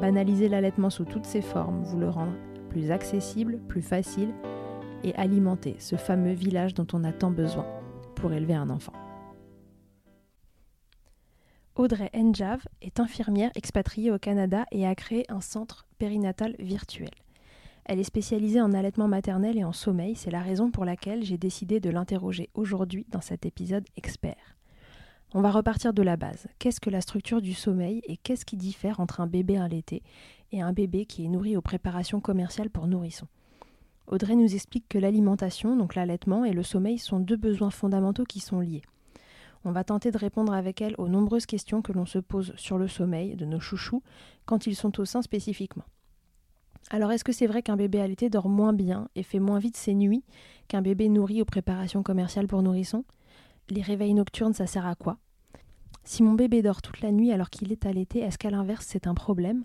banaliser l'allaitement sous toutes ses formes, vous le rendre plus accessible, plus facile et alimenter ce fameux village dont on a tant besoin pour élever un enfant. Audrey Enjav est infirmière expatriée au Canada et a créé un centre périnatal virtuel. Elle est spécialisée en allaitement maternel et en sommeil, c'est la raison pour laquelle j'ai décidé de l'interroger aujourd'hui dans cet épisode expert. On va repartir de la base. Qu'est-ce que la structure du sommeil et qu'est-ce qui diffère entre un bébé allaité et un bébé qui est nourri aux préparations commerciales pour nourrissons? Audrey nous explique que l'alimentation, donc l'allaitement, et le sommeil sont deux besoins fondamentaux qui sont liés. On va tenter de répondre avec elle aux nombreuses questions que l'on se pose sur le sommeil de nos chouchous quand ils sont au sein spécifiquement. Alors est-ce que c'est vrai qu'un bébé allaité dort moins bien et fait moins vite ses nuits qu'un bébé nourri aux préparations commerciales pour nourrissons? Les réveils nocturnes, ça sert à quoi? Si mon bébé dort toute la nuit alors qu'il est allaité, est-ce qu'à l'inverse c'est un problème?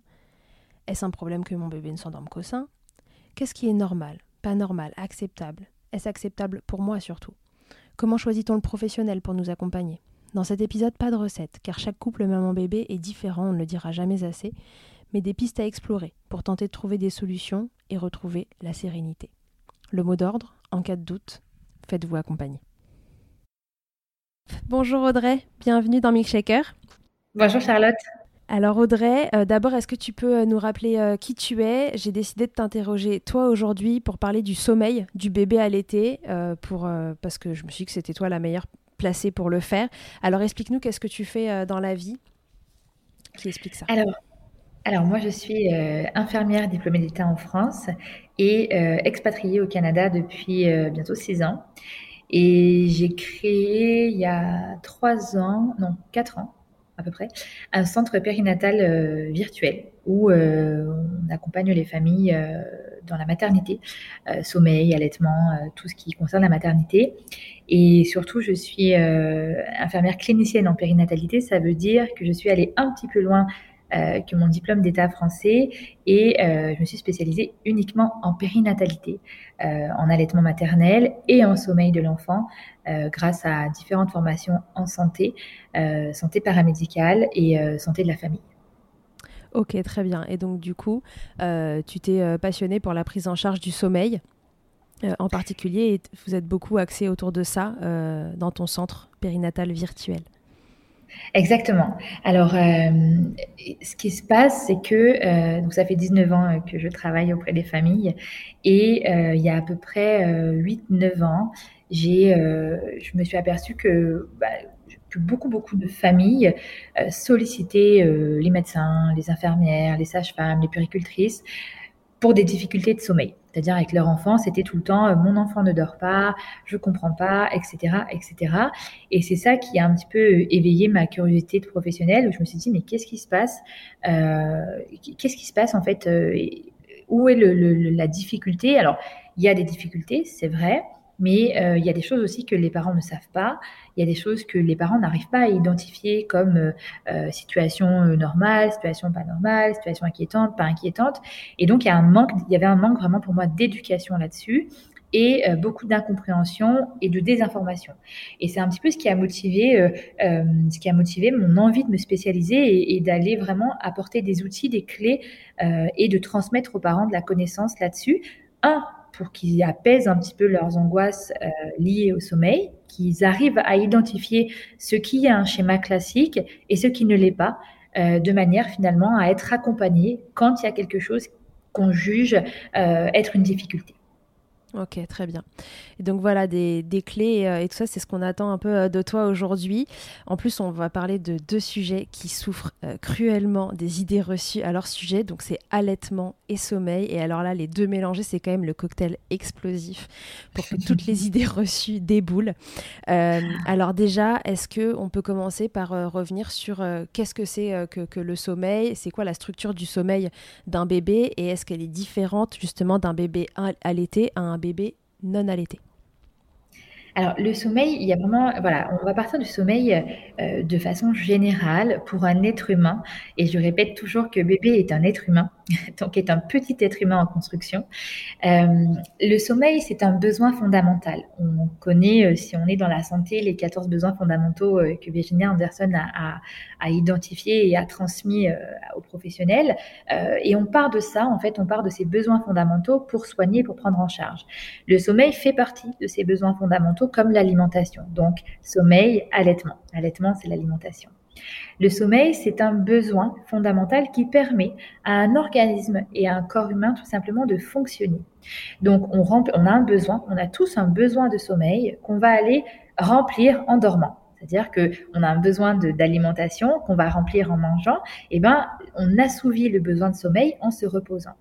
Est-ce un problème que mon bébé ne s'endorme qu'au sein? Qu'est-ce qui est normal? Pas normal Acceptable. Est-ce acceptable pour moi surtout? Comment choisit-on le professionnel pour nous accompagner? Dans cet épisode, pas de recette, car chaque couple maman-bébé est différent, on ne le dira jamais assez, mais des pistes à explorer pour tenter de trouver des solutions et retrouver la sérénité. Le mot d'ordre, en cas de doute, faites-vous accompagner. Bonjour Audrey, bienvenue dans Milkshaker. Bonjour Charlotte. Alors Audrey, euh, d'abord, est-ce que tu peux euh, nous rappeler euh, qui tu es? J'ai décidé de t'interroger toi aujourd'hui pour parler du sommeil du bébé à l'été, pour parce que je me suis dit que c'était toi la meilleure placée pour le faire. Alors explique-nous qu'est-ce que tu fais dans la vie? Qui explique ça? Alors, alors moi je suis infirmière diplômée d'État en France et expatriée au Canada depuis bientôt six ans. Et j'ai créé il y a trois ans, non quatre ans, à peu près, un centre périnatal euh, virtuel où euh, on accompagne les familles euh, dans la maternité, sommeil, allaitement, tout ce qui concerne la maternité. Et surtout, je suis infirmière clinicienne en périnatalité. Ça veut dire que je suis allée un petit peu loin euh, que mon diplôme d'État français et euh, je me suis spécialisée uniquement en périnatalité, euh, en allaitement maternel et en sommeil de l'enfant grâce à différentes formations en santé, santé paramédicale et santé de la famille. Ok, très bien. Et donc du coup, tu t'es passionnée pour la prise en charge du sommeil en particulier et vous êtes beaucoup axé autour de ça dans ton centre périnatal virtuel. Exactement. Alors, euh, ce qui se passe, c'est que euh, donc ça fait 19 ans euh, que je travaille auprès des familles et il y a à peu près 8-9 ans, j'ai, je me suis aperçue que, bah, beaucoup, beaucoup de familles sollicitaient les médecins, les infirmières, les sages-femmes, les puricultrices pour des difficultés de sommeil. C'est-à-dire avec leur enfant, c'était tout le temps euh, mon enfant ne dort pas, je comprends pas, etc., etc. Et c'est ça qui a un petit peu euh, éveillé ma curiosité de professionnelle où je me suis dit mais qu'est-ce qui se passe euh, Qu'est-ce qui se passe en fait Où est le, la difficulté? Alors il y a des difficultés, c'est vrai, mais euh, il y a des choses aussi que les parents ne savent pas. Il y a des choses que les parents n'arrivent pas à identifier comme euh, euh situation normale, situation pas normale, situation inquiétante, pas inquiétante. Et donc il y a un manque, il y avait un manque vraiment pour moi d'éducation là-dessus et beaucoup d'incompréhension et de désinformation. Et c'est un petit peu ce qui a motivé, ce qui a motivé mon envie de me spécialiser et, d'aller vraiment apporter des outils, des clés et de transmettre aux parents de la connaissance là-dessus. Un, pour qu'ils apaisent un petit peu leurs angoisses euh, liées au sommeil, qu'ils arrivent à identifier ce qui est un schéma classique et ce qui ne l'est pas, euh, de manière finalement à être accompagnés quand il y a quelque chose qu'on juge euh, être une difficulté. Ok, très bien. Et donc voilà, des, clés euh, et tout ça, c'est ce qu'on attend un peu euh, de toi aujourd'hui. En plus, on va parler de deux sujets qui souffrent euh, cruellement des idées reçues à leur sujet. Donc c'est allaitement et sommeil. Et alors là, les deux mélangés, c'est quand même le cocktail explosif pour que toutes les idées reçues déboulent. alors déjà, est-ce que on peut commencer par revenir sur qu'est-ce que c'est que, que, le sommeil? C'est quoi la structure du sommeil d'un bébé? Et est-ce qu'elle est différente justement d'un bébé allaité à un bébé non allaité alors, le sommeil, il y a vraiment, voilà, on va partir du sommeil euh, de façon générale pour un être humain. Et je répète toujours que bébé est un être humain, donc est un petit être humain en construction. Euh, le sommeil, c'est un besoin fondamental. On connaît, euh, si on est dans la santé, les 14 besoins fondamentaux que Virginia Anderson a, a, a identifiés et a transmis aux professionnels. et on part de ça, en fait, on part de ces besoins fondamentaux pour soigner, pour prendre en charge. Le sommeil fait partie de ces besoins fondamentaux comme l'alimentation. Donc, sommeil, allaitement. Allaitement, c'est l'alimentation. Le sommeil, c'est un besoin fondamental qui permet à un organisme et à un corps humain tout simplement de fonctionner. Donc, on, a un besoin, on a tous un besoin de sommeil qu'on va aller remplir en dormant. C'est-à-dire qu'on a un besoin d'alimentation qu'on va remplir en mangeant. Et eh ben, on assouvit le besoin de sommeil en se reposant.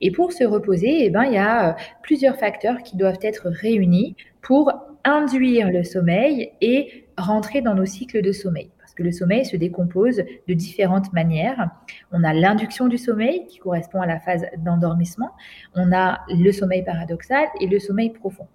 Et pour se reposer, eh ben, il y a euh, plusieurs facteurs qui doivent être réunis pour induire le sommeil et rentrer dans nos cycles de sommeil. Parce que le sommeil se décompose de différentes manières. On a l'induction du sommeil qui correspond à la phase d'endormissement. On a le sommeil paradoxal et le sommeil profond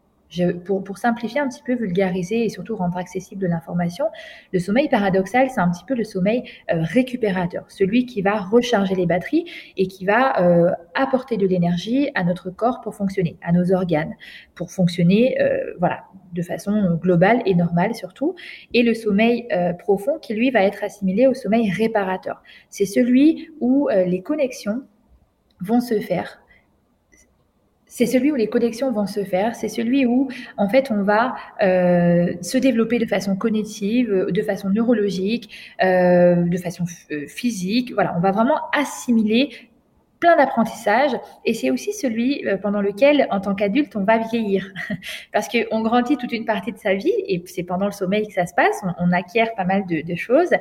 pour, simplifier un petit peu, vulgariser et surtout rendre accessible de l'information, le sommeil paradoxal, c'est un petit peu le sommeil euh, récupérateur, celui qui va recharger les batteries et qui va euh, apporter de l'énergie à notre corps pour fonctionner, à nos organes, pour fonctionner, euh, voilà, de façon globale et normale surtout. Et le sommeil profond, qui lui va être assimilé au sommeil réparateur. C'est celui où les connexions vont se faire c'est celui où les connexions vont se faire, c'est celui où en fait on va euh, se développer de façon cognitive, de façon neurologique, euh, de façon euh, physique. Voilà, on va vraiment assimiler plein d'apprentissage et c'est aussi celui euh, pendant lequel, en tant qu'adulte, on va vieillir parce qu'on grandit toute une partie de sa vie et c'est pendant le sommeil que ça se passe. On, acquiert pas mal de, choses.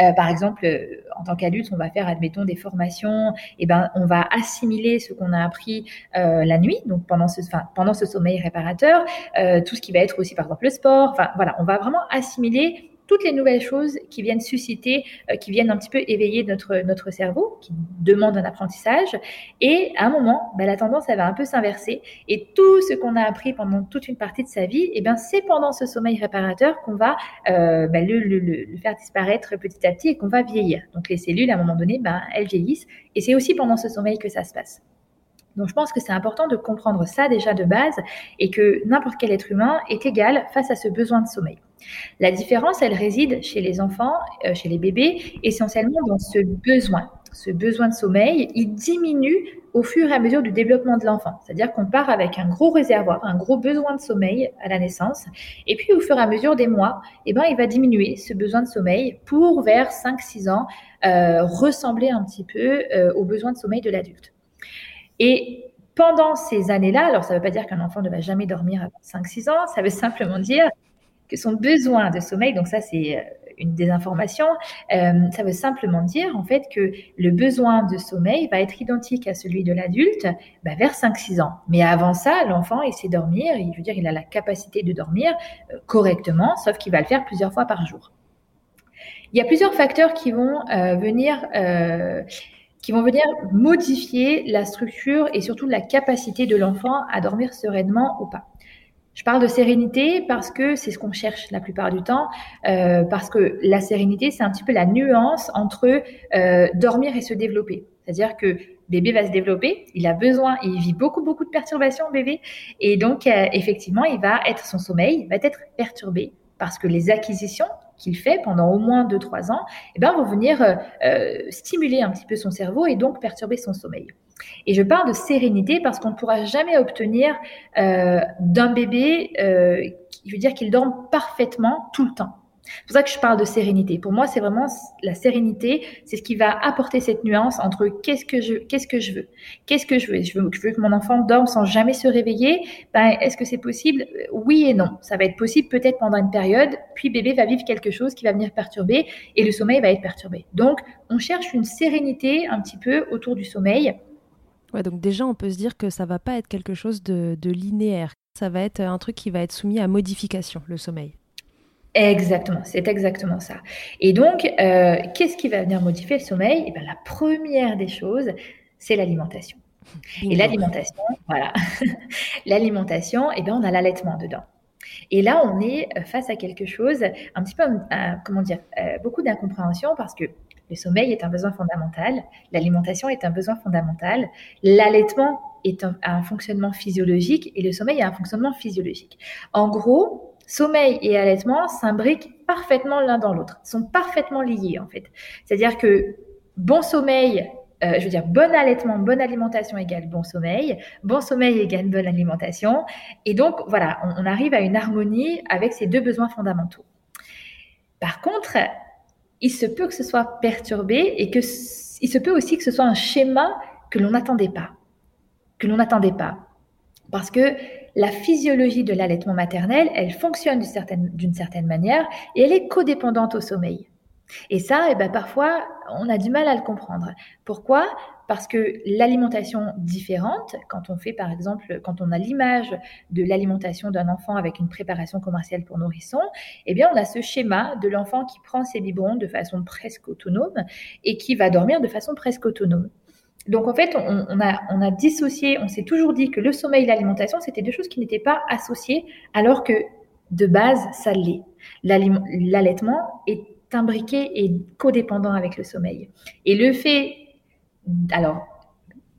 Euh, par exemple, euh, en tant qu'adulte, on va faire, admettons, des formations. Et ben, on va assimiler ce qu'on a appris la nuit, donc pendant ce, enfin, pendant ce sommeil réparateur, tout ce qui va être aussi, par exemple, le sport. Enfin, voilà, on va vraiment assimiler toutes les nouvelles choses qui viennent susciter, euh, qui viennent un petit peu éveiller notre, notre cerveau, qui demandent un apprentissage. Et à un moment, bah, la tendance, elle va un peu s'inverser. Et tout ce qu'on a appris pendant toute une partie de sa vie, eh bien, c'est pendant ce sommeil réparateur qu'on va euh, bah, le, faire disparaître petit à petit et qu'on va vieillir. Donc les cellules, à un moment donné, bah, elles vieillissent. Et c'est aussi pendant ce sommeil que ça se passe. Donc je pense que c'est important de comprendre ça déjà de base et que n'importe quel être humain est égal face à ce besoin de sommeil. La différence, elle réside chez les enfants, euh, chez les bébés, essentiellement dans ce besoin. Ce besoin de sommeil, il diminue au fur et à mesure du développement de l'enfant. C'est-à-dire qu'on part avec un gros réservoir, un gros besoin de sommeil à la naissance, et puis au fur et à mesure des mois, eh ben, il va diminuer ce besoin de sommeil pour vers 5-6 ans euh, ressembler un petit peu euh, au besoin de sommeil de l'adulte. Et pendant ces années-là, alors ça ne veut pas dire qu'un enfant ne va jamais dormir à 5-6 ans, ça veut simplement dire que son besoin de sommeil, donc ça c'est euh, une désinformation, euh, ça veut simplement dire en fait que le besoin de sommeil va être identique à celui de l'adulte bah, vers 5-6 ans. Mais avant ça, l'enfant il sait dormir, il veut dire il a la capacité de dormir euh, correctement, sauf qu'il va le faire plusieurs fois par jour. Il y a plusieurs facteurs qui vont venir qui vont venir modifier la structure et surtout la capacité de l'enfant à dormir sereinement ou pas. Je parle de sérénité parce que c'est ce qu'on cherche la plupart du temps, euh, parce que la sérénité, c'est un petit peu la nuance entre euh, dormir et se développer. C'est-à-dire que bébé va se développer, il a besoin, il vit beaucoup, beaucoup de perturbations, bébé, et donc euh, effectivement, il va être, son sommeil va être perturbé parce que les acquisitions qu'il fait pendant au moins 2-3 ans, eh ben, vont venir euh, euh, stimuler un petit peu son cerveau et donc perturber son sommeil. Et je parle de sérénité parce qu'on ne pourra jamais obtenir euh, d'un bébé, je veux dire qu'il dorme parfaitement tout le temps. C'est pour ça que je parle de sérénité. Pour moi, c'est vraiment la sérénité, c'est ce qui va apporter cette nuance entre qu'est-ce que je, qu'est-ce que je veux, qu'est-ce que je veux? Je veux, je veux que mon enfant dorme sans jamais se réveiller. Ben, est-ce que c'est possible? Oui et non. Ça va être possible peut-être pendant une période, puis bébé va vivre quelque chose qui va venir perturber et le sommeil va être perturbé. Donc, on cherche une sérénité un petit peu autour du sommeil. Ouais, donc déjà, on peut se dire que ça va pas être quelque chose de linéaire. Ça va être un truc qui va être soumis à modification, le sommeil. Exactement, c'est exactement ça. Et donc, euh, qu'est-ce qui va venir modifier le sommeil? Et eh bien, La première des choses, c'est l'alimentation. Et l'alimentation, voilà, l'alimentation, et eh bien, on a l'allaitement dedans. Et là, on est face à quelque chose, un petit peu, comment dire, euh, beaucoup d'incompréhension parce que le sommeil est un besoin fondamental, l'alimentation est un besoin fondamental, l'allaitement est un fonctionnement physiologique et le sommeil est un fonctionnement physiologique. En gros, sommeil et allaitement s'imbriquent parfaitement l'un dans l'autre, sont parfaitement liés en fait. C'est-à-dire que bon sommeil, euh, je veux dire bon allaitement, bonne alimentation égale bon sommeil, bon sommeil égale bonne alimentation, et donc voilà, on, arrive à une harmonie avec ces deux besoins fondamentaux. Par contre, il se peut que ce soit perturbé et que il se peut aussi que ce soit un schéma que l'on n'attendait pas, que l'on n'attendait pas, parce que la physiologie de l'allaitement maternel, elle fonctionne d'une certaine, manière et elle est codépendante au sommeil. Et ça, eh ben, parfois, on a du mal à le comprendre. Pourquoi? Parce que l'alimentation différente, quand on fait par exemple, quand on a l'image de l'alimentation d'un enfant avec une préparation commerciale pour nourrissons, eh bien, on a ce schéma de l'enfant qui prend ses biberons de façon presque autonome et qui va dormir de façon presque autonome. Donc en fait, on, a, dissocié, on s'est toujours dit que le sommeil et l'alimentation, c'était deux choses qui n'étaient pas associées, alors que de base, ça l'est. L'allaitement est imbriqué et codépendant avec le sommeil. Et le fait, alors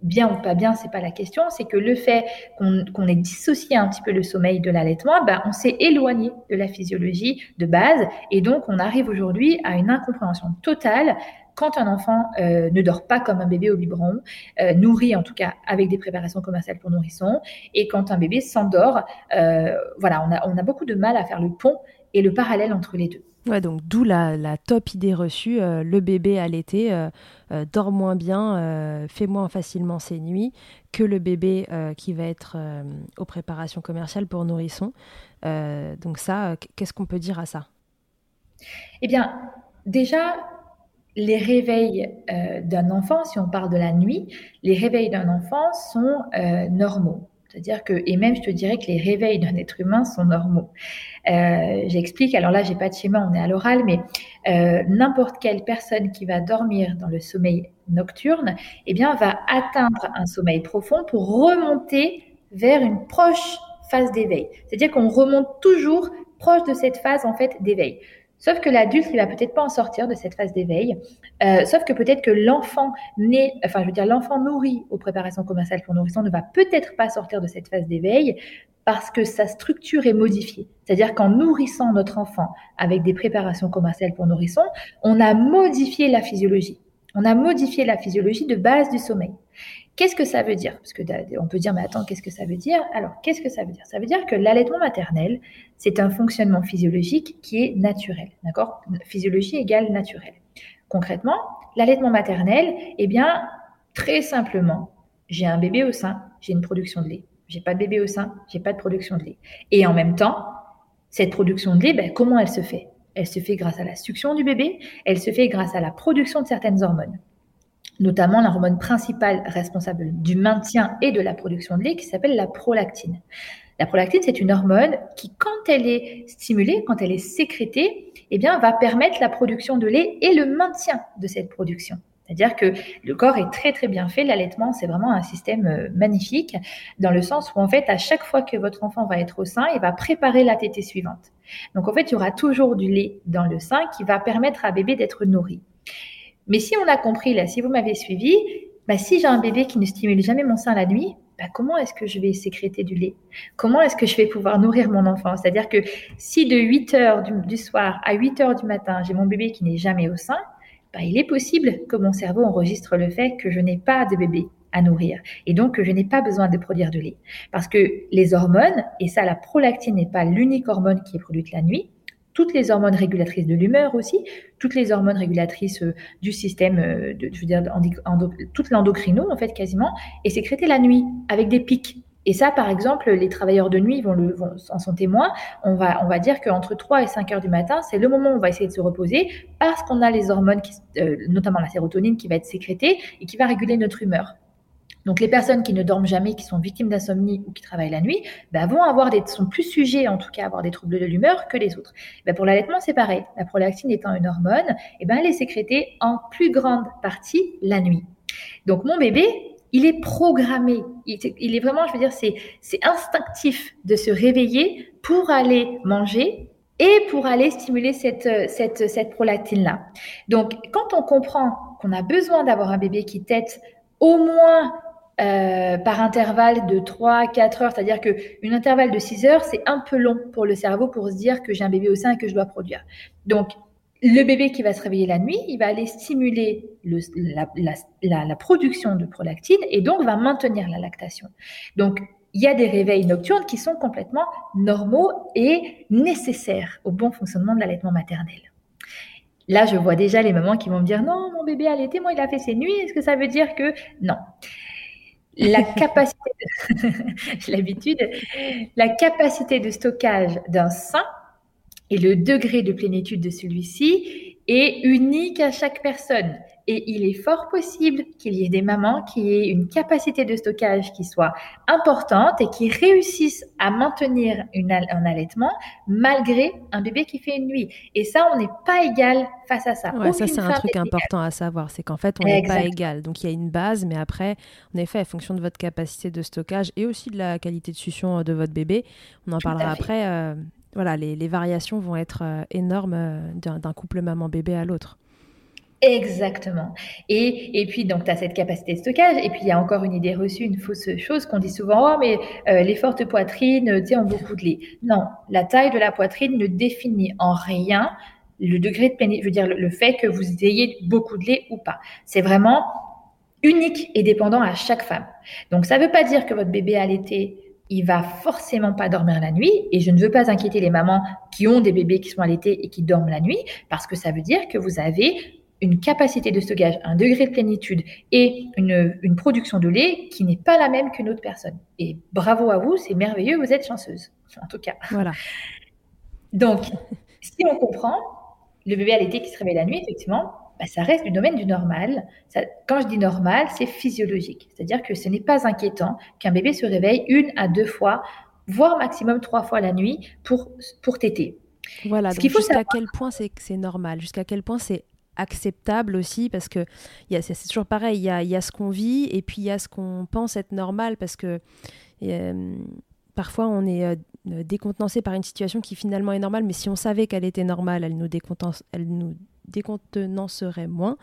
bien ou pas bien, c'est pas la question, c'est que le fait qu'on ait dissocié un petit peu le sommeil de l'allaitement, ben, on s'est éloigné de la physiologie de base et donc on arrive aujourd'hui à une incompréhension totale quand un enfant euh, ne dort pas comme un bébé au biberon, euh, nourri en tout cas avec des préparations commerciales pour nourrissons, et quand un bébé s'endort, euh, voilà, on a, on a beaucoup de mal à faire le pont et le parallèle entre les deux. Ouais, donc d'où la, la, top idée reçue, le bébé allaité dort moins bien, fait moins facilement ses nuits que le bébé qui va être aux préparations commerciales pour nourrissons. donc ça, qu'est-ce qu'on peut dire à ça? Eh bien, déjà, les réveils euh, d'un enfant, si on parle de la nuit, les réveils d'un enfant sont euh, normaux. C'est-à-dire que, et même je te dirais que les réveils d'un être humain sont normaux. Euh, J'explique, alors là, j'ai pas de schéma, on est à l'oral, mais n'importe quelle personne qui va dormir dans le sommeil nocturne, eh bien, va atteindre un sommeil profond pour remonter vers une proche phase d'éveil. C'est-à-dire qu'on remonte toujours proche de cette phase en fait d'éveil. Sauf que l'adulte, il va peut-être pas en sortir de cette phase d'éveil. Euh, sauf que peut-être que l'enfant né, enfin je veux dire l'enfant nourri aux préparations commerciales pour nourrissons ne va peut-être pas sortir de cette phase d'éveil parce que sa structure est modifiée. C'est-à-dire qu'en nourrissant notre enfant avec des préparations commerciales pour nourrissons, on a modifié la physiologie. On a modifié la physiologie de base du sommeil. Qu'est-ce que ça veut dire? Parce que on peut dire, mais attends, qu'est-ce que ça veut dire? Alors, qu'est-ce que ça veut dire? Ça veut dire que l'allaitement maternel, c'est un fonctionnement physiologique qui est naturel, d'accord? Physiologie égale naturel. Concrètement, l'allaitement maternel, eh bien, très simplement, j'ai un bébé au sein, j'ai une production de lait. J'ai pas de bébé au sein, j'ai pas de production de lait. Et en même temps, cette production de lait, ben, comment elle se fait? Elle se fait grâce à la succion du bébé, elle se fait grâce à la production de certaines hormones notamment l'hormone principale responsable du maintien et de la production de lait qui s'appelle la prolactine. La prolactine, c'est une hormone qui, quand elle est stimulée, quand elle est sécrétée, eh bien, va permettre la production de lait et le maintien de cette production. C'est-à-dire que le corps est très très bien fait. L'allaitement, c'est vraiment un système euh, magnifique dans le sens où en fait, à chaque fois que votre enfant va être au sein, il va préparer la tétée suivante. Donc en fait, il y aura toujours du lait dans le sein qui va permettre à bébé d'être nourri. Mais si on a compris, là, si vous m'avez suivi, bah, si j'ai un bébé qui ne stimule jamais mon sein la nuit, bah, comment est-ce que je vais sécréter du lait? Comment est-ce que je vais pouvoir nourrir mon enfant? C'est-à-dire que si de 8 heures du, soir à 8 heures du matin, j'ai mon bébé qui n'est jamais au sein, bah, il est possible que mon cerveau enregistre le fait que je n'ai pas de bébé à nourrir et donc que je n'ai pas besoin de produire de lait. Parce que les hormones, et ça la prolactine n'est pas l'unique hormone qui est produite la nuit, toutes les hormones régulatrices de l'humeur aussi, toutes les hormones régulatrices euh, du système, euh, je veux dire, toute l'endocrino en fait quasiment, est sécrétée la nuit avec des pics. Et ça, par exemple, les travailleurs de nuit vont, en sont témoins. On va, on va dire qu'entre 3 et 5 heures du matin, c'est le moment où on va essayer de se reposer parce qu'on a les hormones, euh, notamment la sérotonine, qui va être sécrétée et qui va réguler notre humeur. Donc les personnes qui ne dorment jamais, qui sont victimes d'insomnie ou qui travaillent la nuit, bah, vont avoir des, sont plus sujets en tout cas à avoir des troubles de l'humeur que les autres. Bah, pour l'allaitement, c'est pareil. La prolactine étant une hormone, et eh ben, elle est sécrétée en plus grande partie la nuit. Donc mon bébé, il est programmé. Il, est vraiment, je veux dire, c'est, c'est instinctif de se réveiller pour aller manger et pour aller stimuler cette, cette, cette prolactine-là. Donc, quand on comprend qu'on a besoin d'avoir un bébé qui tète au moins euh, par intervalle de 3 4 heures, c'est-à-dire qu'une intervalle de 6 heures, c'est un peu long pour le cerveau pour se dire que j'ai un bébé au sein et que je dois produire. Donc, le bébé qui va se réveiller la nuit, il va aller stimuler le, la, la, production de prolactine et donc va maintenir la lactation. Donc, il y a des réveils nocturnes qui sont complètement normaux et nécessaires au bon fonctionnement de l'allaitement maternel. Là, je vois déjà les mamans qui vont me dire non, mon bébé a allaité, moi il a fait ses nuits. Est-ce que ça veut dire que non la capacité, j'ai l'habitude, la capacité de stockage d'un sein et le degré de plénitude de celui-ci est unique à chaque personne. Et il est fort possible qu'il y ait des mamans qui aient une capacité de stockage qui soit importante et qui réussissent à maintenir une, un allaitement malgré un bébé qui fait une nuit. Et ça, on n'est pas égal face à ça. ça, c'est un truc important à savoir. C'est qu'en fait, on n'est pas égal. Donc, il y a une base, mais après, en effet, en fonction de votre capacité de stockage et aussi de la qualité de succion euh, de votre bébé, on en parlera après. Euh, voilà, les, les, variations vont être euh, énormes d'un couple maman-bébé à l'autre. Exactement. Et, et puis, donc, tu as cette capacité de stockage. Et puis, il y a encore une idée reçue, une fausse chose qu'on dit souvent, oh, mais euh, les fortes poitrines, tu sais, ont beaucoup de lait. Non, la taille de la poitrine ne définit en rien le degré de pénétration, je veux dire, le, fait que vous ayez beaucoup de lait ou pas. C'est vraiment unique et dépendant à chaque femme. Donc, ça ne veut pas dire que votre bébé allaité il va forcément pas dormir la nuit. Et je ne veux pas inquiéter les mamans qui ont des bébés qui sont allaités et qui dorment la nuit, parce que ça veut dire que vous avez une capacité de stockage, un degré de plénitude et une, une production de lait qui n'est pas la même qu'une autre personne. Et bravo à vous, c'est merveilleux, vous êtes chanceuse, en tout cas. Voilà. Donc, si on comprend, le bébé à l'été qui se réveille la nuit, effectivement, bah, ça reste du domaine du normal. quand je dis normal, c'est physiologique. C'est-à-dire que ce n'est pas inquiétant qu'un bébé se réveille une à deux fois, voire maximum trois fois la nuit pour, pour téter. Voilà, donc jusqu'à quel point c'est normal, jusqu'à quel point c'est acceptable aussi parce que c'est toujours pareil, il y a, y a, ce qu'on vit et puis il y a ce qu'on pense être normal parce que euh, parfois on est euh, décontenancé par une situation qui finalement est normale, mais si on savait qu'elle était normale, elle nous, elle nous décontenancerait moins.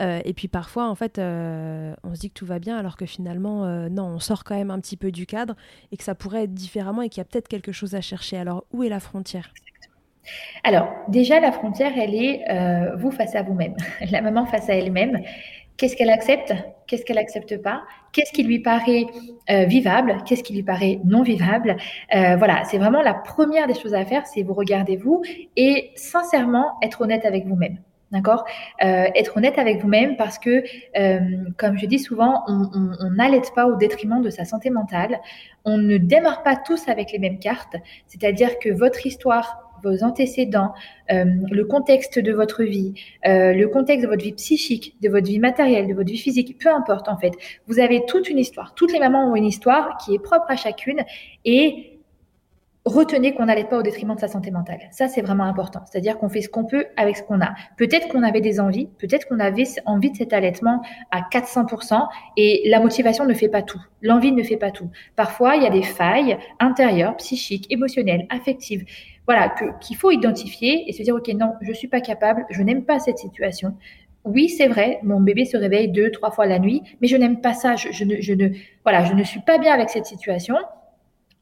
Euh, et puis parfois, en fait, on se dit que tout va bien alors que finalement, non, on sort quand même un petit peu du cadre et que ça pourrait être différemment et qu'il y a peut-être quelque chose à chercher. Alors, où est la frontière? Alors, déjà, la frontière, elle est euh, vous face à vous-même, la maman face à elle-même. Qu'est-ce qu'elle accepte? Qu'est-ce qu'elle accepte pas? Qu'est-ce qui lui paraît euh, vivable? Qu'est-ce qui lui paraît non vivable? Euh, Voilà, c'est vraiment la première des choses à faire, c'est vous regardez vous et sincèrement être honnête avec vous-même. D'accord? Être honnête avec vous-même parce que, comme je dis souvent, on n'allait pas au détriment de sa santé mentale. On ne démarre pas tous avec les mêmes cartes. C'est-à-dire que votre histoire vos antécédents, euh, le contexte de votre vie, euh, le contexte de votre vie psychique, de votre vie matérielle, de votre vie physique, peu importe en fait. Vous avez toute une histoire. Toutes les mamans ont une histoire qui est propre à chacune et retenez qu'on n'allait pas au détriment de sa santé mentale. Ça, c'est vraiment important. C'est-à-dire qu'on fait ce qu'on peut avec ce qu'on a. Peut-être qu'on avait des envies, peut-être qu'on avait envie de cet allaitement à 400% et la motivation ne fait pas tout. L'envie ne fait pas tout. Parfois, il y a des failles intérieures, psychiques, émotionnelles, affectives voilà, qu'il faut identifier et se dire, OK, non, je suis pas capable, je n'aime pas cette situation. Oui, c'est vrai, mon bébé se réveille deux, trois fois la nuit, mais je n'aime pas ça. Je, ne, je ne, voilà, je ne suis pas bien avec cette situation.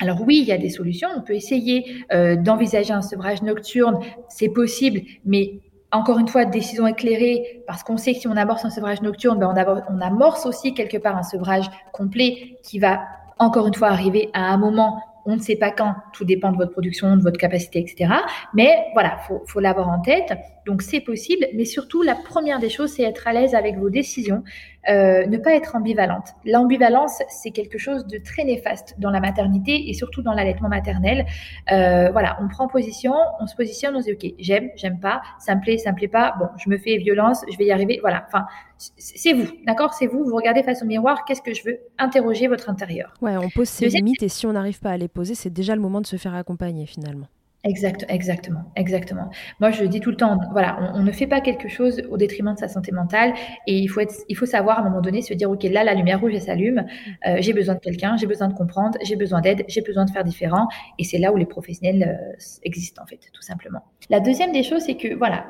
Alors oui, il y a des solutions. On peut essayer euh, d'envisager un sevrage nocturne, c'est possible, mais encore une fois, décision éclairée, parce qu'on sait que si on amorce un sevrage nocturne, ben on, amorce aussi quelque part un sevrage complet qui va encore une fois arriver à un moment on ne sait pas quand, tout dépend de votre production, de votre capacité, etc. Mais voilà, faut, faut l'avoir en tête. Donc c'est possible, mais surtout la première des choses, c'est être à l'aise avec vos décisions, euh, ne pas être ambivalente. L'ambivalence, c'est quelque chose de très néfaste dans la maternité et surtout dans l'allaitement maternel. Euh, voilà, on prend position, on se positionne, on se dit ok, j'aime, j'aime pas, ça me plaît, ça me plaît pas. Bon, je me fais violence, je vais y arriver. Voilà, enfin, c'est vous, d'accord C'est vous. Vous regardez face au miroir, qu'est-ce que je veux Interroger votre intérieur. Ouais, on pose ses limites et si on n'arrive pas à les poser, c'est déjà le moment de se faire accompagner finalement. Exact, exactement, exactement. Moi, je dis tout le temps, voilà, on, ne fait pas quelque chose au détriment de sa santé mentale, et il faut être, il faut savoir à un moment donné se dire, ok, là, la lumière rouge elle s'allume, euh, j'ai besoin de quelqu'un, j'ai besoin de comprendre, j'ai besoin d'aide, j'ai besoin de faire différent, et c'est là où les professionnels euh, existent en fait, tout simplement. La deuxième des choses, c'est que voilà,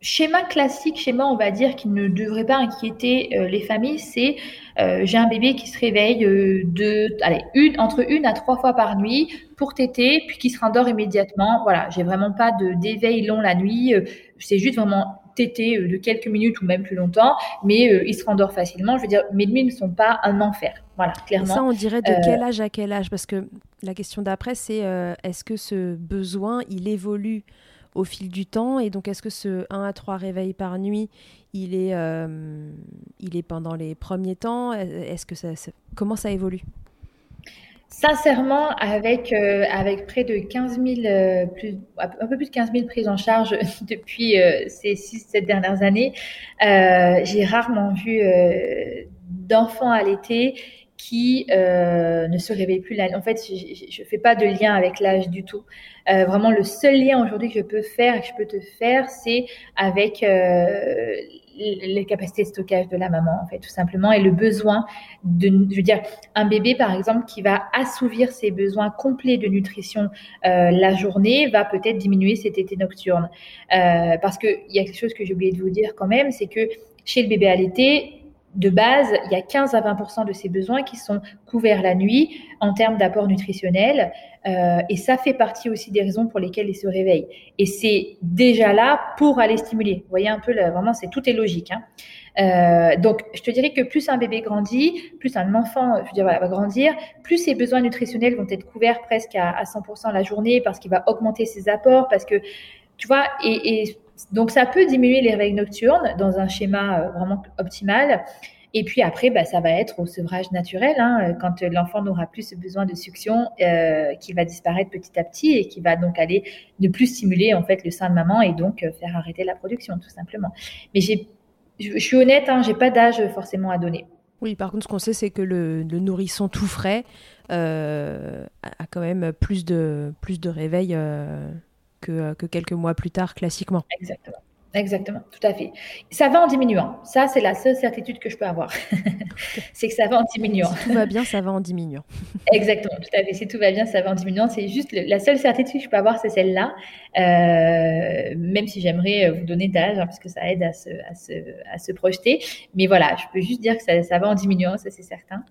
schéma classique, schéma, on va dire, qui ne devrait pas inquiéter euh, les familles, c'est euh, j'ai un bébé qui se réveille euh, de, allez, une, entre une à trois fois par nuit pour téter, puis qui se rendort immédiatement. Voilà, j'ai vraiment pas de d'éveil long la nuit. c'est juste vraiment téter de quelques minutes ou même plus longtemps, mais il se rendort facilement. Je veux dire, mes nuits ne sont pas un enfer. Voilà, clairement. ça, on dirait de quel âge à quel âge? Parce que la question d'après, c'est est-ce que ce besoin, il évolue? Au fil du temps. Et donc, est-ce que ce 1 à 3 réveils par nuit, il est, euh, il est pendant les premiers temps? Est-ce que ça, comment ça évolue? Sincèrement, avec, euh, près de 15 000, euh, un peu plus de 15 000 prises en charge depuis ces 6-7 dernières années, j'ai rarement vu d'enfants allaités qui euh, ne se réveille plus. En fait, je ne fais pas de lien avec l'âge du tout. Euh, vraiment, le seul lien aujourd'hui que je peux faire que je peux te faire, c'est avec euh, les capacités de stockage de la maman, en fait, tout simplement, et le besoin de, je veux dire, un bébé, par exemple, qui va assouvir ses besoins complets de nutrition la journée, va peut-être diminuer cet été nocturne. parce qu'il y a quelque chose que j'ai oublié de vous dire quand même, c'est que chez le bébé à l'été, de base, il y a 15 à 20 de ses besoins qui sont couverts la nuit en termes d'apport nutritionnel. Euh, et ça fait partie aussi des raisons pour lesquelles il se réveille. Et c'est déjà là pour aller stimuler. Vous voyez un peu, vraiment, c'est tout est logique. Hein. Euh, donc, je te dirais que plus un bébé grandit, plus un enfant, va grandir, plus ses besoins nutritionnels vont être couverts presque à, à 100% la journée parce qu'il va augmenter ses apports, parce que, tu vois, et donc, ça peut diminuer les réveils nocturnes dans un schéma euh, vraiment optimal. Et puis après, bah, ça va être au sevrage naturel, hein, quand l'enfant n'aura plus ce besoin de succion euh, qui va disparaître petit à petit et qui va donc aller ne plus stimuler en fait le sein de maman et donc euh, faire arrêter la production tout simplement. Mais je, suis honnête, hein, j'ai pas d'âge forcément à donner. Oui, par contre, ce qu'on sait, c'est que le, nourrisson tout frais a quand même plus de, plus de réveil que, que quelques mois plus tard, classiquement. Exactement. Exactement, tout à fait. Ça va en diminuant. Ça, c'est la seule certitude que je peux avoir. c'est que ça va en diminuant. Si tout va bien, ça va en diminuant. Exactement, tout à fait. Si tout va bien, ça va en diminuant. C'est juste la seule certitude que je peux avoir, c'est celle-là. Euh, même si j'aimerais euh, vous donner d'âge, hein, parce que ça aide à se, à, se, à se, projeter. Mais voilà, je peux juste dire que ça, ça va en diminuant, ça c'est certain.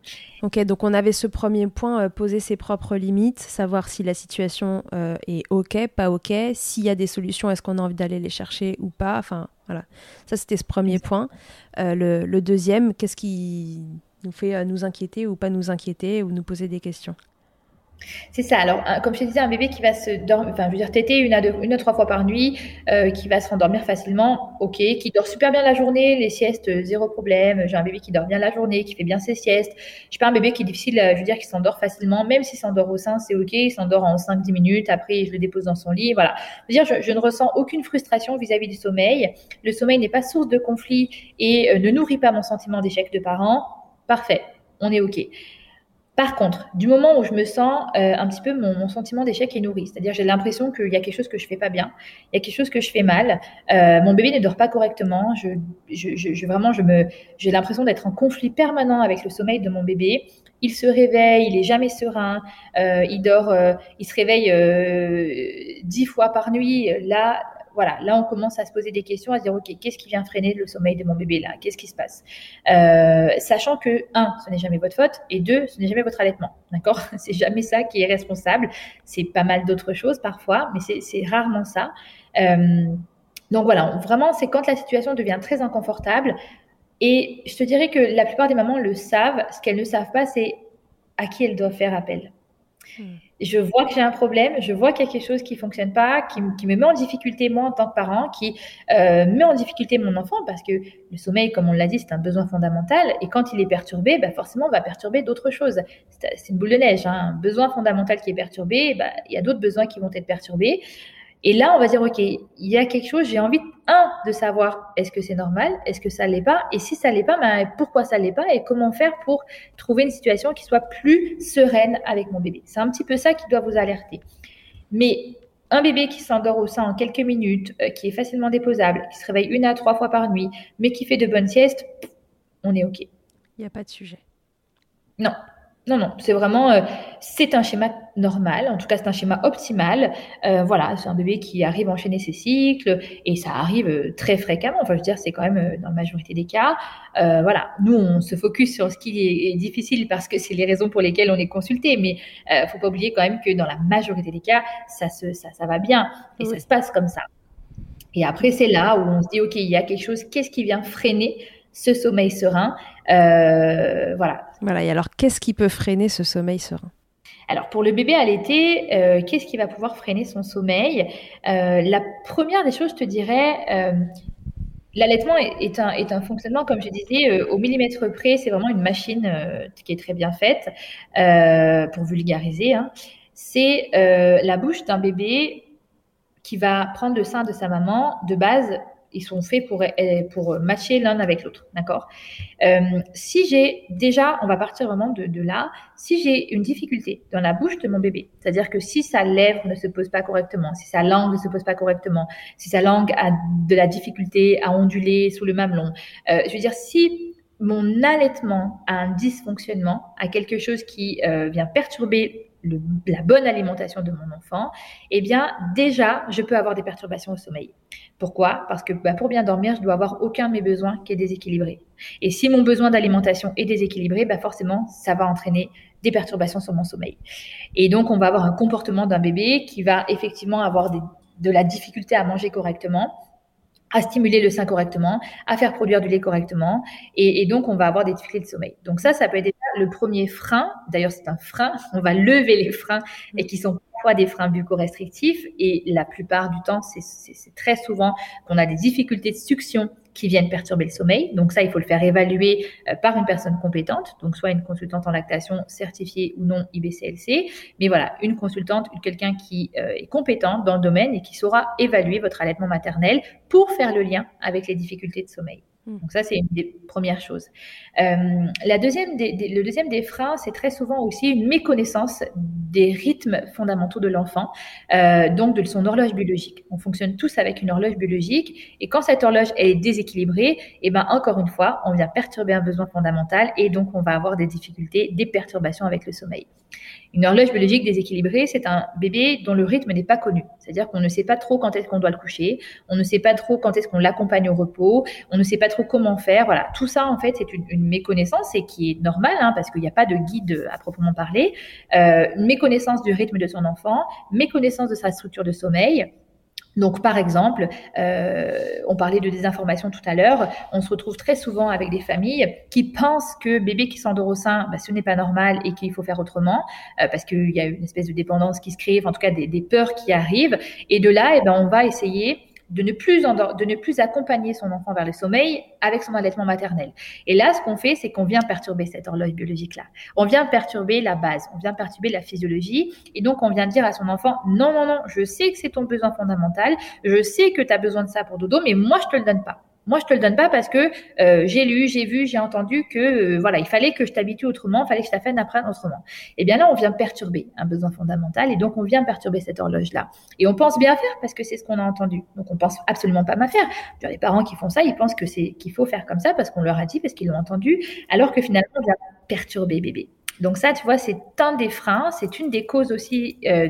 Ok, donc on avait ce premier point, euh, poser ses propres limites, savoir si la situation euh, est ok, pas ok, s'il y a des solutions, est-ce qu'on a envie d'aller les chercher ou pas. Enfin, voilà. Ça, c'était ce premier point. Euh, le, le, deuxième, qu'est-ce qui nous fait nous inquiéter ou pas nous inquiéter ou nous poser des questions? C'est ça. Alors, comme je te disais, un bébé qui va se dormir, enfin, je veux dire, téter une à, deux, une à trois fois par nuit, euh, qui va se rendormir facilement, ok, qui dort super bien la journée, les siestes, zéro problème. J'ai un bébé qui dort bien la journée, qui fait bien ses siestes. Je pas un bébé qui est difficile, je veux dire, qui s'endort facilement, même s'il s'endort au sein, c'est ok, il s'endort en 5-10 minutes, après, je le dépose dans son lit, voilà. Je veux dire, je, ne ressens aucune frustration vis-à-vis du sommeil. Le sommeil n'est pas source de conflit et euh, ne nourrit pas mon sentiment d'échec de parent. Parfait, on est ok. Par contre, du moment où je me sens euh, un petit peu mon, sentiment d'échec est nourri, c'est-à-dire j'ai l'impression qu'il y a quelque chose que je fais pas bien, il y a quelque chose que je fais mal, euh, mon bébé ne dort pas correctement, vraiment j'ai l'impression d'être en conflit permanent avec le sommeil de mon bébé. Il se réveille, il est jamais serein, euh, il dort, il se réveille dix fois par nuit. Là, voilà, là, on commence à se poser des questions, à se dire, OK, qu'est-ce qui vient freiner le sommeil de mon bébé là? Qu'est-ce qui se passe? Euh, Sachant que, un, ce n'est jamais votre faute, et deux, ce n'est jamais votre allaitement. D'accord? C'est jamais ça qui est responsable. C'est pas mal d'autres choses parfois, mais c'est rarement ça. Euh, donc voilà, vraiment, c'est quand la situation devient très inconfortable. Et je te dirais que la plupart des mamans le savent. Ce qu'elles ne savent pas, c'est à qui elles doivent faire appel. Hmm je vois que j'ai un problème, je vois qu'il y a quelque chose qui fonctionne pas, qui, me met en difficulté moi en tant que parent, qui euh, met en difficulté mon enfant parce que le sommeil, comme on l'a dit, c'est un besoin fondamental et quand il est perturbé, bah forcément, on va perturber d'autres choses. C'est une boule de neige, hein. un besoin fondamental qui est perturbé, bah, il y a d'autres besoins qui vont être perturbés. Et là, on va dire, OK, il y a quelque chose, j'ai envie, un, de savoir est-ce que c'est normal, est-ce que ça l'est pas, et si ça l'est pas, ben, pourquoi ça l'est pas, et comment faire pour trouver une situation qui soit plus sereine avec mon bébé. C'est un petit peu ça qui doit vous alerter. Mais un bébé qui s'endort au sein en quelques minutes, euh, qui est facilement déposable, qui se réveille une à trois fois par nuit, mais qui fait de bonnes siestes, on est OK. Il n'y a pas de sujet. Non, non, non, c'est vraiment, euh, c'est un schéma normal, en tout cas c'est un schéma optimal. Euh, voilà, c'est un bébé qui arrive à enchaîner ses cycles et ça arrive euh, très fréquemment. Enfin, je veux dire, c'est quand même dans la majorité des cas. voilà, nous on se focus sur ce qui est, difficile parce que c'est les raisons pour lesquelles on est consulté, mais euh, faut pas oublier quand même que dans la majorité des cas, ça se, ça, ça va bien et ça se passe comme ça. Et après, c'est là où on se dit, ok, il y a quelque chose. Qu'est-ce qui vient freiner ce sommeil serein. Euh, voilà. Voilà. Et alors, qu'est-ce qui peut freiner ce sommeil serein? Alors pour le bébé à l'été, euh, qu'est-ce qui va pouvoir freiner son sommeil? Euh, La première des choses, je te dirais, l'allaitement est, un, est un fonctionnement, comme je disais, au millimètre près. C'est vraiment une machine qui est très bien faite, pour vulgariser. Hein. C'est la bouche d'un bébé qui va prendre le sein de sa maman de base ils sont faits pour, euh, pour matcher l'un avec l'autre, d'accord? Euh, Si j'ai déjà, on va partir vraiment de, là, si j'ai une difficulté dans la bouche de mon bébé, c'est-à-dire que si sa lèvre ne se pose pas correctement, si sa langue ne se pose pas correctement, si sa langue a de la difficulté à onduler sous le mamelon, euh, je veux dire, si mon allaitement a un dysfonctionnement, a quelque chose qui euh, vient perturber la bonne alimentation de mon enfant, eh bien déjà, je peux avoir des perturbations au sommeil. Pourquoi? Parce que bah, pour bien dormir, je dois avoir aucun de mes besoins qui est déséquilibré. Et si mon besoin d'alimentation est déséquilibré, bah forcément, ça va entraîner des perturbations sur mon sommeil. Et donc, on va avoir un comportement d'un bébé qui va effectivement avoir de la difficulté à manger correctement, à stimuler le sein correctement, à faire produire du lait correctement, et, donc on va avoir des difficultés de sommeil. Donc ça, ça peut être le premier frein. D'ailleurs, c'est un frein. On va lever les freins et qui sont parfois des freins bucco-restrictifs. Et la plupart du temps, c'est très souvent qu'on a des difficultés de succion qui viennent perturber le sommeil. Donc ça, il faut le faire évaluer euh, par une personne compétente, donc soit une consultante en lactation certifiée ou non IBCLC. Mais voilà, une consultante, quelqu'un qui euh, est compétente dans le domaine et qui saura évaluer votre allaitement maternel pour faire le lien avec les difficultés de sommeil. Mm. Donc ça, c'est une des premières choses. Euh, la deuxième le deuxième des freins, c'est très souvent aussi une méconnaissance des rythmes fondamentaux de l'enfant, euh, donc de son horloge biologique. On fonctionne tous avec une horloge biologique, et quand cette horloge est déséquilibrée, et eh ben encore une fois, on vient perturber un besoin fondamental, et donc on va avoir des difficultés, des perturbations avec le sommeil. Une horloge biologique déséquilibrée, c'est un bébé dont le rythme n'est pas connu. C'est-à-dire qu'on ne sait pas trop quand est-ce qu'on doit le coucher, on ne sait pas trop quand est-ce qu'on l'accompagne au repos, on ne sait pas trop comment faire. Voilà, tout ça en fait c'est une, méconnaissance et qui est normale hein, parce qu'il n'y a pas de guide à proprement parler. Euh, méconnaissance du rythme de son enfant, méconnaissance de sa structure de sommeil, donc, par exemple, euh, on parlait de désinformation tout à l'heure, on se retrouve très souvent avec des familles qui pensent que bébé qui s'endort au sein, bah, ce n'est pas normal et qu'il faut faire autrement, euh, parce qu'il y a une espèce de dépendance qui se crée, en tout cas des, des peurs qui arrivent. Et de là, eh ben, on va essayer de ne plus de ne plus accompagner son enfant vers le sommeil avec son allaitement maternel. Et là, ce qu'on fait, c'est qu'on vient perturber cette horloge biologique-là. On vient perturber la base, on vient perturber la physiologie, et donc on vient dire à son enfant, non, non, non, je sais que c'est ton besoin fondamental, je sais que tu as besoin de ça pour dodo, mais moi, je te le donne pas. Moi, je te le donne pas parce que euh, j'ai lu, j'ai vu, j'ai entendu que euh, voilà, il fallait que je t'habitue autrement, il fallait que je t'apprenne à autrement. Et eh bien là, on vient perturber un besoin fondamental et donc on vient perturber cette horloge-là. Et on pense bien faire parce que c'est ce qu'on a entendu. Donc on pense absolument pas mal faire. Les parents qui font ça, ils pensent que c'est qu'il faut faire comme ça parce qu'on leur a dit, parce qu'ils l'ont entendu, alors que finalement, on vient perturber bébé. Donc ça, tu vois, c'est un des freins, c'est une des causes aussi euh,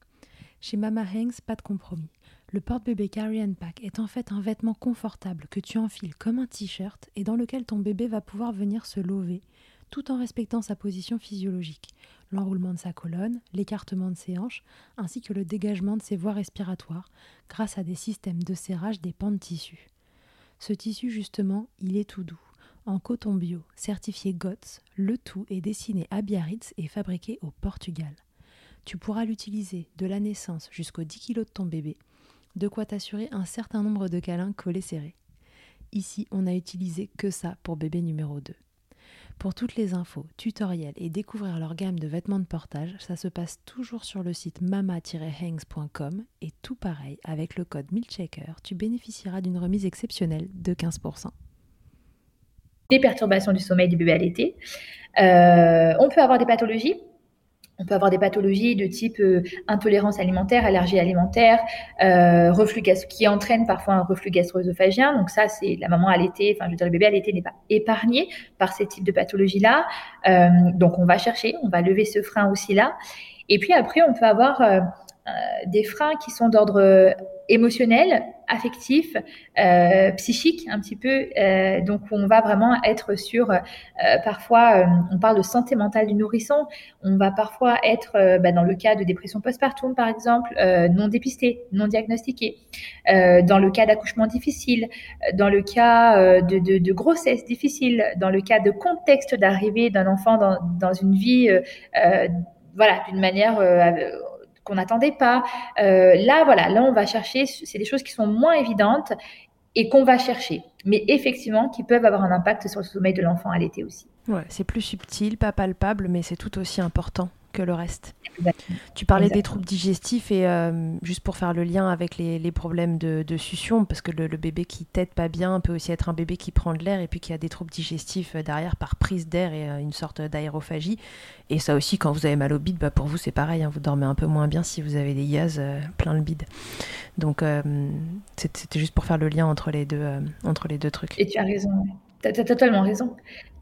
Chez Mama Hanks, pas de compromis. Le porte-bébé Carry and Pack est en fait un vêtement confortable que tu enfiles comme un t-shirt et dans lequel ton bébé va pouvoir venir se lever tout en respectant sa position physiologique, l'enroulement de sa colonne, l'écartement de ses hanches, ainsi que le dégagement de ses voies respiratoires grâce à des systèmes de serrage des pans de tissu. Ce tissu, justement, il est tout doux. En coton bio, certifié GOTS, le tout est dessiné à Biarritz et fabriqué au Portugal. Tu pourras l'utiliser de la naissance jusqu'aux 10 kg de ton bébé de quoi t'assurer un certain nombre de câlins collés serrés. Ici, on n'a utilisé que ça pour bébé numéro 2. Pour toutes les infos, tutoriels et découvrir leur gamme de vêtements de portage, ça se passe toujours sur le site mama-hangs.com et tout pareil, avec le code MILCHECKER, tu bénéficieras d'une remise exceptionnelle de 15%. Des perturbations du sommeil du bébé à l'été. Euh, on peut avoir des pathologies on peut avoir des pathologies de type euh, intolérance alimentaire, allergie alimentaire, euh, reflux qui entraînent parfois un reflux gastro-œsophagien. Donc ça, c'est la maman allaitée, enfin je veux dire le bébé allaité n'est pas épargné par ces types de pathologies-là. Euh, donc on va chercher, on va lever ce frein aussi là. Et puis après, on peut avoir des freins qui sont d'ordre émotionnel, affectif, euh, psychique un petit peu. Euh, donc on va vraiment être sur, euh, parfois on parle de santé mentale du nourrisson, on va parfois être bah, dans le cas de dépression postpartum par exemple, non dépistée, non diagnostiquée, dans le cas d'accouchement difficile, dans le cas de, grossesse difficile, dans le cas de contexte d'arrivée d'un enfant dans, une vie voilà, d'une manière qu'on n'attendait pas. Euh, là, voilà, là, on va chercher, c'est des choses qui sont moins évidentes et qu'on va chercher, mais effectivement qui peuvent avoir un impact sur le sommeil de l'enfant à l'été aussi. Ouais, c'est plus subtil, pas palpable, mais c'est tout aussi important que le reste. Tu parlais des troubles digestifs et euh, juste pour faire le lien avec les, problèmes de, succion, parce que le, bébé qui tète pas bien peut aussi être un bébé qui prend de l'air et puis qui a des troubles digestifs euh, derrière par prise d'air et euh, une sorte d'aérophagie. Et ça aussi, quand vous avez mal au bide, bah pour vous c'est pareil, hein, vous dormez un peu moins bien si vous avez des gaz plein le bide. Donc c'était juste pour faire le lien entre les deux, entre les deux trucs. Et tu as raison, tu as, totalement raison.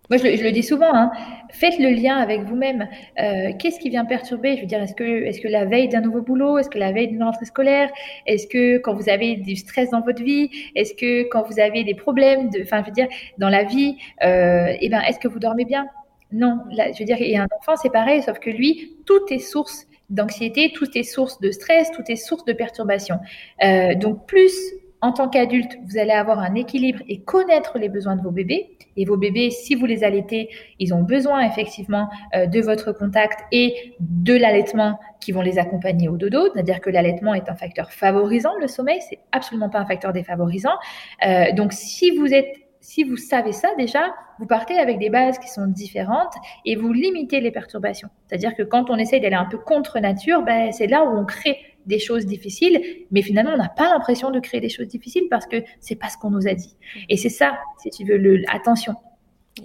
Moi, je le, dis souvent, hein, faites le lien avec vous-même. Euh, qu'est-ce qui vient perturber? Je veux dire, est-ce que, est-ce que la veille d'un nouveau boulot? Est-ce que la veille d'une rentrée scolaire? Est-ce que quand vous avez du stress dans votre vie? Est-ce que quand vous avez des problèmes, enfin, je veux dire, dans la vie, euh, eh ben, est-ce que vous dormez bien? Non, je veux dire, et un enfant, c'est pareil, sauf que lui, tout est source d'anxiété, tout est source de stress, tout est source de perturbation. Euh, donc, plus en tant qu'adulte, vous allez avoir un équilibre et connaître les besoins de vos bébés. Et vos bébés, si vous les allaitez, ils ont besoin effectivement euh, de votre contact et de l'allaitement qui vont les accompagner au dodo. C'est-à-dire que l'allaitement est un facteur favorisant le sommeil, c'est absolument pas un facteur défavorisant. Euh, donc si vous êtes si vous savez ça déjà, vous partez avec des bases qui sont différentes et vous limitez les perturbations. C'est-à-dire que quand on essaye d'aller un peu contre nature, ben, c'est là où on crée des choses difficiles, mais finalement, on n'a pas l'impression de créer des choses difficiles parce que c'est pas ce qu'on nous a dit. Et c'est ça, si tu veux, le, attention.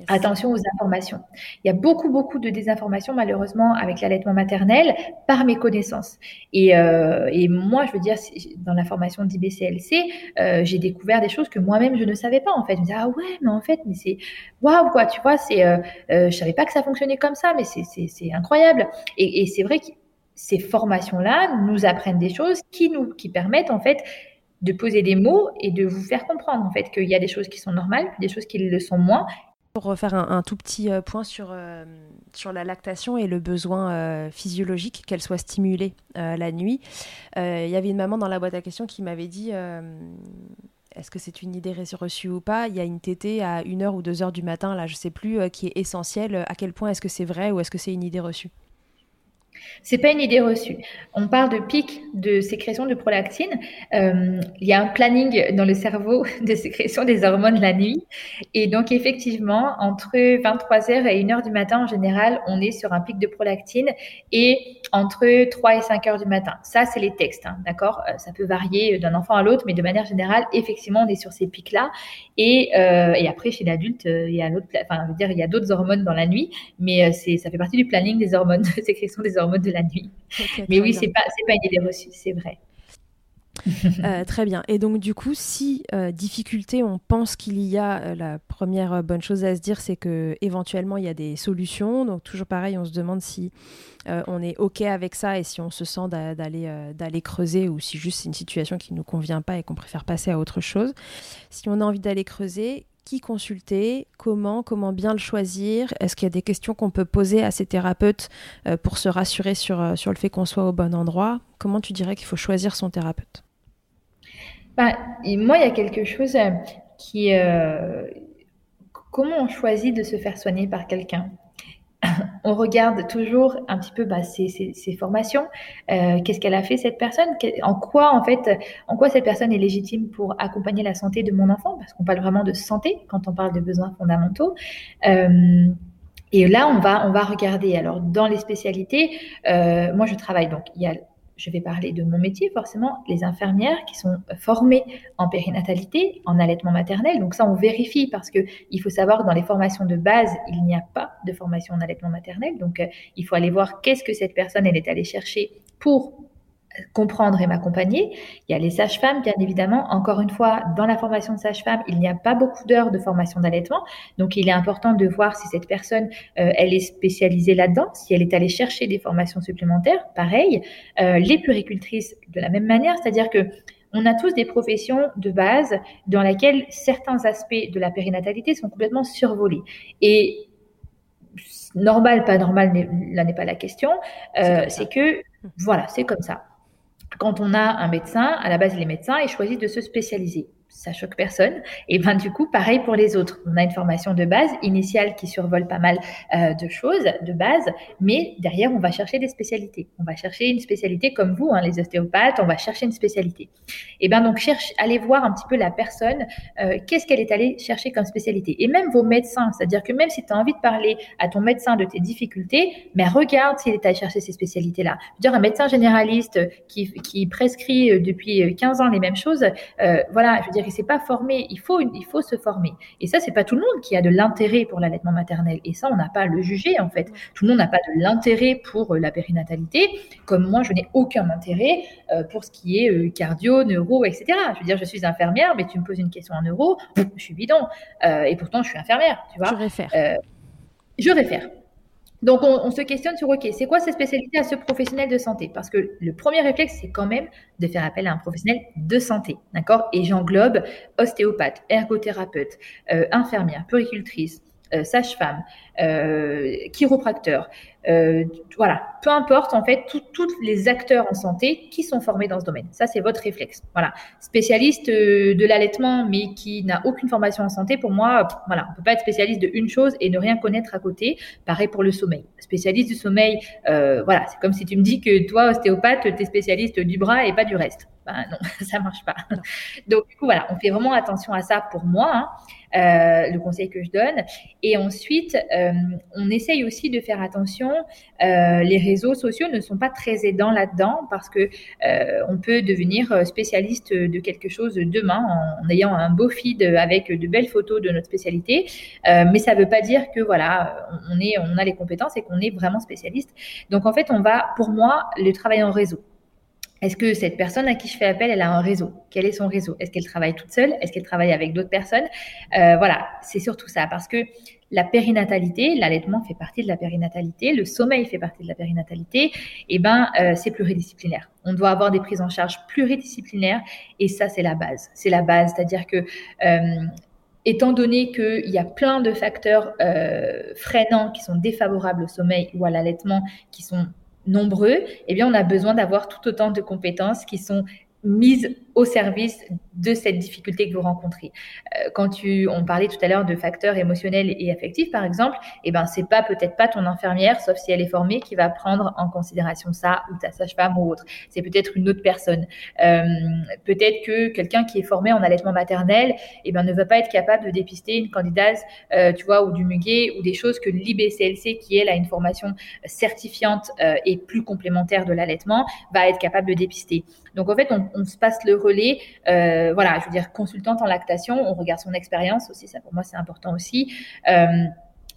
Attention aux informations. Il y a beaucoup, beaucoup de désinformation, malheureusement, avec l'allaitement maternel, par mes connaissances. Et, euh, et, moi, je veux dire, dans la formation d'IBCLC, euh, j'ai découvert des choses que moi-même, je ne savais pas, en fait. Je me disais, ah ouais, mais en fait, mais c'est waouh, quoi, tu vois, c'est, euh, euh, je savais pas que ça fonctionnait comme ça, mais c'est incroyable. Et, et c'est vrai que ces formations-là nous apprennent des choses qui nous qui permettent en fait de poser des mots et de vous faire comprendre en fait qu'il y a des choses qui sont normales, des choses qui le sont moins. Pour refaire un, tout petit euh, point sur, euh, sur la lactation et le besoin euh, physiologique qu'elle soit stimulée la nuit, il y avait une maman dans la boîte à questions qui m'avait dit est-ce que c'est une idée reçue ou pas? Il y a une tétée à 1h ou 2h du matin, là je sais plus, qui est essentielle. À quel point est-ce que c'est vrai ou est-ce que c'est une idée reçue? C'est pas une idée reçue. On parle de pic de sécrétion de prolactine. Euh, il y a un planning dans le cerveau de sécrétion des hormones la nuit. Et donc, effectivement, entre 23h et 1h du matin, en général, on est sur un pic de prolactine et entre 3 et 5h du matin. Ça, c'est les textes, hein, d'accord? Euh, Ça peut varier d'un enfant à l'autre, mais de manière générale, effectivement, on est sur ces pics-là. Et, euh, après, chez l'adulte, il y a d'autres hormones dans la nuit, mais ça fait partie du planning des hormones, de sécrétion des hormones de la nuit. Mais oui, c'est pas, pas une idée reçue, c'est vrai. Euh, très bien. Et donc, du coup, si euh, difficulté, on pense qu'il y a, euh, la première bonne chose à se dire, c'est que éventuellement il y a des solutions. Donc, toujours pareil, on se demande si on est OK avec ça et si on se sent d'aller d'aller creuser ou si juste c'est une situation qui ne nous convient pas et qu'on préfère passer à autre chose. Si on a envie d'aller creuser, qui consulter, comment, comment bien le choisir Est-ce qu'il y a des questions qu'on peut poser à ces thérapeutes euh, pour se rassurer sur, euh, sur le fait qu'on soit au bon endroit? Comment tu dirais qu'il faut choisir son thérapeute? Bah, Moi, il y a quelque chose euh, qui... comment on choisit de se faire soigner par quelqu'un? On regarde toujours un petit peu bah, ses, formations. Euh, qu'est-ce qu'elle a fait cette personne? En quoi en fait, en quoi cette personne est légitime pour accompagner la santé de mon enfant? Parce qu'on parle vraiment de santé quand on parle de besoins fondamentaux. Euh, et là, on va on va regarder. Alors dans les spécialités, euh, moi je travaille donc il y a je vais parler de mon métier, forcément, les infirmières qui sont formées en périnatalité, en allaitement maternel. Donc ça, on vérifie parce que il faut savoir dans les formations de base, il n'y a pas de formation en allaitement maternel. Donc euh, il faut aller voir qu'est-ce que cette personne elle est allée chercher pour comprendre et m'accompagner. Il y a les sages-femmes, bien évidemment. Encore une fois, dans la formation de sage-femme, il n'y a pas beaucoup d'heures de formation d'allaitement. Donc, il est important de voir si cette personne, euh, elle est spécialisée là-dedans, si elle est allée chercher des formations supplémentaires. Pareil, euh, les puricultrices, de la même manière, c'est-à-dire que on a tous des professions de base dans lesquelles certains aspects de la périnatalité sont complètement survolés. Et normal, pas normal, là n'est pas la question. Euh, c'est que, voilà, c'est comme ça. Quand on a un médecin, à la base, les médecins, ils choisissent de se spécialiser ça choque personne. Et ben du coup, pareil pour les autres. On a une formation de base initiale qui survole pas mal euh, de choses de base, mais derrière, on va chercher des spécialités. On va chercher une spécialité comme vous, hein, les ostéopathes, on va chercher une spécialité. Et ben donc, cherche, allez voir un petit peu la personne, euh, qu'est-ce qu'elle est allée chercher comme spécialité. Et même vos médecins, c'est-à-dire que même si tu as envie de parler à ton médecin de tes difficultés, mais regarde s'il est allé chercher ces spécialités-là. Je veux dire, un médecin généraliste qui, qui prescrit euh, depuis 15 ans les mêmes choses, voilà, je veux dire, il s'est pas formé. Il faut, il faut se former. Et ça, c'est pas tout le monde qui a de l'intérêt pour l'allaitement maternel. Et ça, on n'a pas à le juger, en fait. Tout le monde n'a pas de l'intérêt pour euh, la périnatalité. Comme moi, je n'ai aucun intérêt euh, pour ce qui est euh, cardio, neuro, etc. Je veux dire, je suis infirmière, mais tu me poses une question en neuro, je suis bidon. et pourtant, je suis infirmière, tu vois. Je réfère. je réfère. Donc, on, se questionne sur, OK, c'est quoi cette spécialité à ce professionnel de santé? Parce que le premier réflexe, c'est quand même de faire appel à un professionnel de santé, d'accord? Et j'englobe ostéopathe, ergothérapeute, euh, infirmière, puricultrice, sage-femme, euh, chiropracteur, euh, voilà, peu importe en fait tous les acteurs en santé qui sont formés dans ce domaine. Ça c'est votre réflexe. Voilà, spécialiste de l'allaitement mais qui n'a aucune formation en santé, pour moi, voilà, on peut pas être spécialiste de une chose et ne rien connaître à côté. Pareil pour le sommeil. Spécialiste du sommeil, voilà, c'est comme si tu me dis que toi ostéopathe, tu es spécialiste du bras et pas du reste. Ben non, ça marche pas. Donc du coup voilà, on fait vraiment attention à ça pour moi. Hein. Euh, le conseil que je donne. Et ensuite, euh, on essaye aussi de faire attention. Euh, les réseaux sociaux ne sont pas très aidants là-dedans parce que on peut devenir spécialiste de quelque chose demain en, ayant un beau feed avec de belles photos de notre spécialité. mais ça ne veut pas dire que voilà, on est, on a les compétences et qu'on est vraiment spécialiste. Donc en fait, on va, pour moi, le travail en réseau. Est-ce que cette personne à qui je fais appel, elle a un réseau? Quel est son réseau? Est-ce qu'elle travaille toute seule? Est-ce qu'elle travaille avec d'autres personnes? Euh, Voilà, c'est surtout ça. Parce que la périnatalité, l'allaitement fait partie de la périnatalité, le sommeil fait partie de la périnatalité, et eh ben euh, c'est pluridisciplinaire. On doit avoir des prises en charge pluridisciplinaires et ça c'est la base. C'est la base, c'est-à-dire que euh, étant donné qu'il y a plein de facteurs freinants qui sont défavorables au sommeil ou à l'allaitement, qui sont nombreux, eh bien, on a besoin d'avoir tout autant de compétences qui sont mises au service de cette difficulté que vous rencontrez. Euh, quand tu, on parlait tout à l'heure de facteurs émotionnels et affectifs, par exemple, eh ben c'est pas peut-être pas ton infirmière, sauf si elle est formée, qui va prendre en considération ça ou ta sage-femme ou autre. C'est peut-être une autre personne. Euh, peut-être que quelqu'un qui est formé en allaitement maternel, eh ben ne va pas être capable de dépister une candidate, euh, tu vois, ou du muguet ou des choses que l'IBCLC, qui elle a une formation certifiante et plus complémentaire de l'allaitement, va être capable de dépister. Donc en fait, on, on se passe le relais. Euh, voilà, je veux dire, consultante en lactation, on regarde son expérience aussi, ça pour moi c'est important aussi. Euh,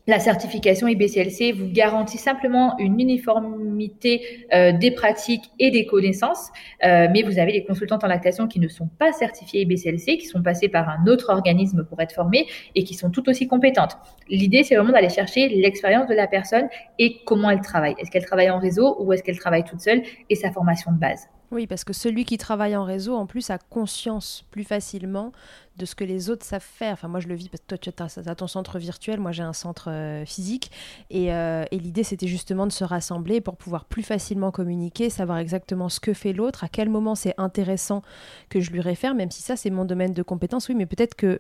la certification IBCLC vous garantit simplement une uniformité euh, des pratiques et des connaissances, mais vous avez des consultantes en lactation qui ne sont pas certifiées IBCLC, qui sont passées par un autre organisme pour être formées et qui sont tout aussi compétentes. L'idée, c'est vraiment d'aller chercher l'expérience de la personne et comment elle travaille. Est-ce qu'elle travaille en réseau ou est-ce qu'elle travaille toute seule et sa formation de base? Oui, parce que celui qui travaille en réseau, en plus, a conscience plus facilement de ce que les autres savent faire. Enfin, moi, je le vis parce que toi, tu as, ton centre virtuel, moi, j'ai un centre euh, physique. Euh, et, l'idée, c'était justement de se rassembler pour pouvoir plus facilement communiquer, savoir exactement ce que fait l'autre, à quel moment c'est intéressant que je lui réfère, même si ça, c'est mon domaine de compétence. Oui, mais peut-être que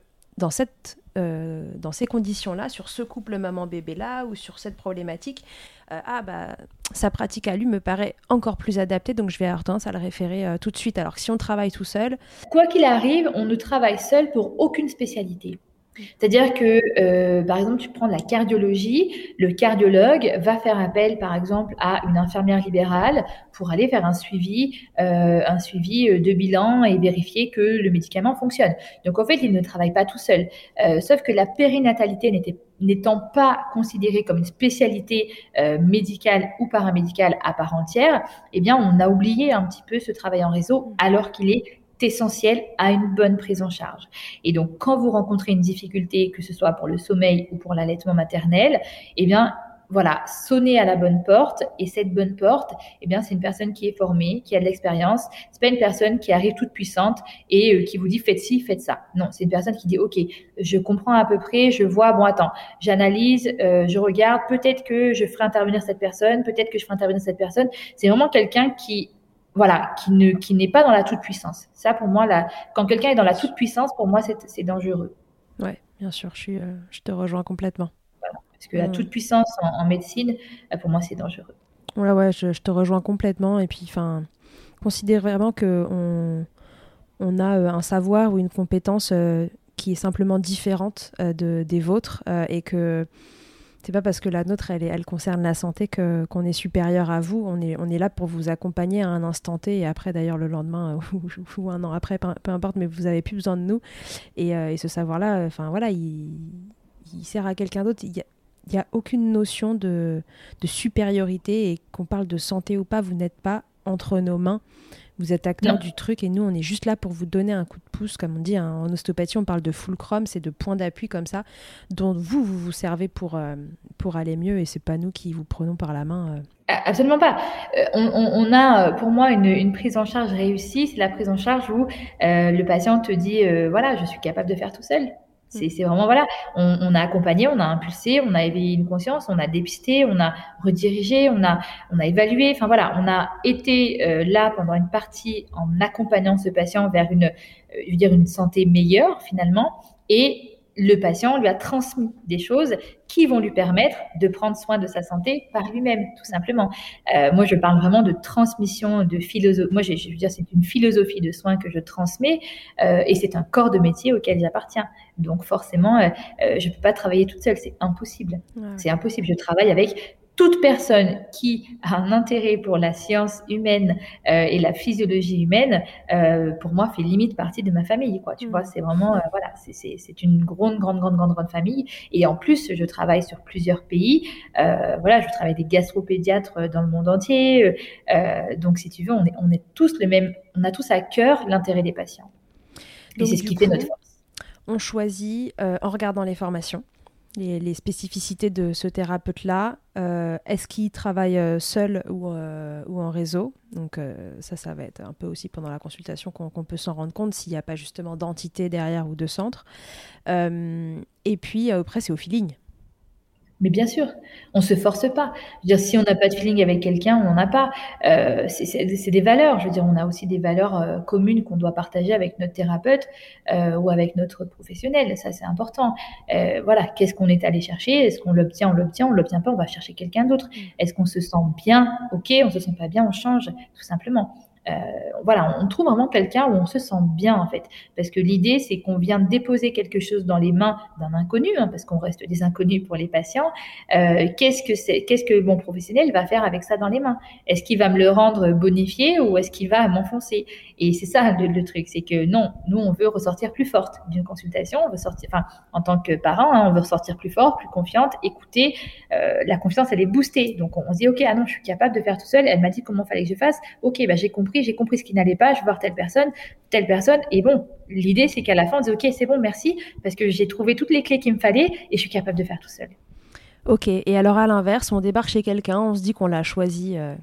euh, dans ces conditions-là, sur ce couple maman-bébé-là ou sur cette problématique, euh, ah bah sa pratique à lui me paraît encore plus adaptée, donc je vais avoir tendance à le référer euh, tout de suite. Alors que si on travaille tout seul... Quoi qu'il arrive, on ne travaille seul pour aucune spécialité. C'est-à-dire que, euh, par exemple, tu prends la cardiologie, le cardiologue va faire appel, par exemple, à une infirmière libérale pour aller faire un suivi, euh, un suivi euh, de bilan et vérifier que le médicament fonctionne. Donc, en fait, il ne travaille pas tout seul. sauf que la périnatalité n'étant pas considérée comme une spécialité médicale ou paramédicale à part entière, eh bien, on a oublié un petit peu ce travail en réseau alors qu'il est essentiel à une bonne prise en charge. Et donc, quand vous rencontrez une difficulté, que ce soit pour le sommeil ou pour l'allaitement maternel, eh bien, voilà, sonnez à la bonne porte. Et cette bonne porte, eh bien, c'est une personne qui est formée, qui a de l'expérience. C'est pas une personne qui arrive toute puissante et euh, qui vous dit faites ci, faites ça. Non, c'est une personne qui dit ok, je comprends à peu près, je vois. Bon, attends, j'analyse, euh, je regarde. Peut-être que je ferai intervenir cette personne. Peut-être que je ferai intervenir cette personne. C'est vraiment quelqu'un qui voilà, qui ne qui n'est pas dans la toute puissance. Ça, pour moi, là, quand quelqu'un est dans la toute puissance, pour moi, c'est dangereux. Ouais, bien sûr, je suis, euh, je te rejoins complètement. parce que la mm. toute puissance en, médecine, euh, pour moi, c'est dangereux. Ouais, ouais, je, te rejoins complètement. Et puis, enfin, considère vraiment que on, on a euh, un savoir ou une compétence qui est simplement différente de, des vôtres et que c'est pas parce que la nôtre, elle, elle concerne la santé que, qu'on est supérieur à vous. On est, on est là pour vous accompagner à un instant T et après, d'ailleurs, le lendemain ou, un an après, peu, importe, mais vous avez plus besoin de nous. Et, euh, ce savoir-là, enfin voilà, il, sert à quelqu'un d'autre. Il n'y a, a, aucune notion de, de supériorité et qu'on parle de santé ou pas, vous n'êtes pas entre nos mains. Vous êtes acteur du truc et nous, on est juste là pour vous donner un coup de pouce. Comme on dit hein, en ostéopathie, on parle de fulcrum, c'est de points d'appui comme ça, dont vous, vous vous servez pour, euh, pour aller mieux et c'est pas nous qui vous prenons par la main. Euh. Absolument pas. Euh, on, a pour moi une, une, prise en charge réussie, c'est la prise en charge où le patient te dit voilà, je suis capable de faire tout seul. C'est vraiment, voilà, on, a accompagné, on a impulsé, on a éveillé une conscience, on a dépisté, on a redirigé, on a, on a évalué. Enfin voilà, on a été euh, là pendant une partie en accompagnant ce patient vers une, euh, je veux dire, une santé meilleure finalement. Et le patient lui a transmis des choses qui vont lui permettre de prendre soin de sa santé par lui-même, tout simplement. Euh, moi, je parle vraiment de transmission de philosophie. Moi, je, veux dire, c'est une philosophie de soins que je transmets euh, et c'est un corps de métier auquel j'appartiens. Donc, forcément, euh, je ne peux pas travailler toute seule, c'est impossible. C'est impossible. Je travaille avec toute personne qui a un intérêt pour la science humaine euh, et la physiologie humaine, euh, pour moi, fait limite partie de ma famille. Quoi, tu mm. vois, c'est vraiment, euh, voilà, c'est une grande, grande, grande, grande, grande famille. Et en plus, je travaille sur plusieurs pays. Voilà, je travaille avec des gastropédiatres dans le monde entier. Donc, si tu veux, on est, on est tous le même, on a tous à cœur l'intérêt des patients. Et c'est ce qui fait notre force. On choisit en regardant les formations les, spécificités de ce thérapeute-là. Euh, est-ce qu'il travaille euh, seul euh, ou en réseau? Donc ça, ça va être un peu aussi pendant la consultation qu'on peut s'en rendre compte s'il n'y a pas justement d'entité derrière ou de centre. et puis après, c'est au feeling. Mais bien sûr, on se force pas. Je veux dire, si on n'a pas de feeling avec quelqu'un, on n'en a pas. Euh, c'est des valeurs. Je veux dire, on a aussi des valeurs euh, communes qu'on doit partager avec notre thérapeute euh, ou avec notre professionnel. Ça, c'est important. Euh, voilà, qu'est-ce qu'on est allé chercher? Est-ce qu'on l'obtient? On l'obtient. On l'obtient pas On va chercher quelqu'un d'autre. Mm. Est-ce qu'on se sent bien? Ok. On se sent pas bien On change, tout simplement. Euh, voilà, on trouve vraiment quelqu'un où on se sent bien en fait. Parce que l'idée, c'est qu'on vient déposer quelque chose dans les mains d'un inconnu, hein, parce qu'on reste des inconnus pour les patients. Euh, qu'est-ce que c'est, qu'est-ce que mon professionnel va faire avec ça dans les mains? Est-ce qu'il va me le rendre bonifié ou est-ce qu'il va m'enfoncer? Et c'est ça le, truc, c'est que non, nous on veut ressortir plus forte d'une consultation. On veut sortir, enfin, en tant que parent, hein, on veut ressortir plus fort, plus confiante. Écoutez, euh, la confiance elle est boostée. Donc on, on se dit ok, ah non, je suis capable de faire tout seul. Elle m'a dit comment fallait que je fasse. Ok, bah j'ai compris j'ai compris ce qui n'allait pas, je vais voir telle personne, telle personne. Et bon, l'idée, c'est qu'à la fin, on dit, OK, c'est bon, merci, parce que j'ai trouvé toutes les clés qu'il me fallait et je suis capable de faire tout seul. Ok, et alors à l'inverse, on débarque chez quelqu'un, on se dit qu'on l'a choisi euh,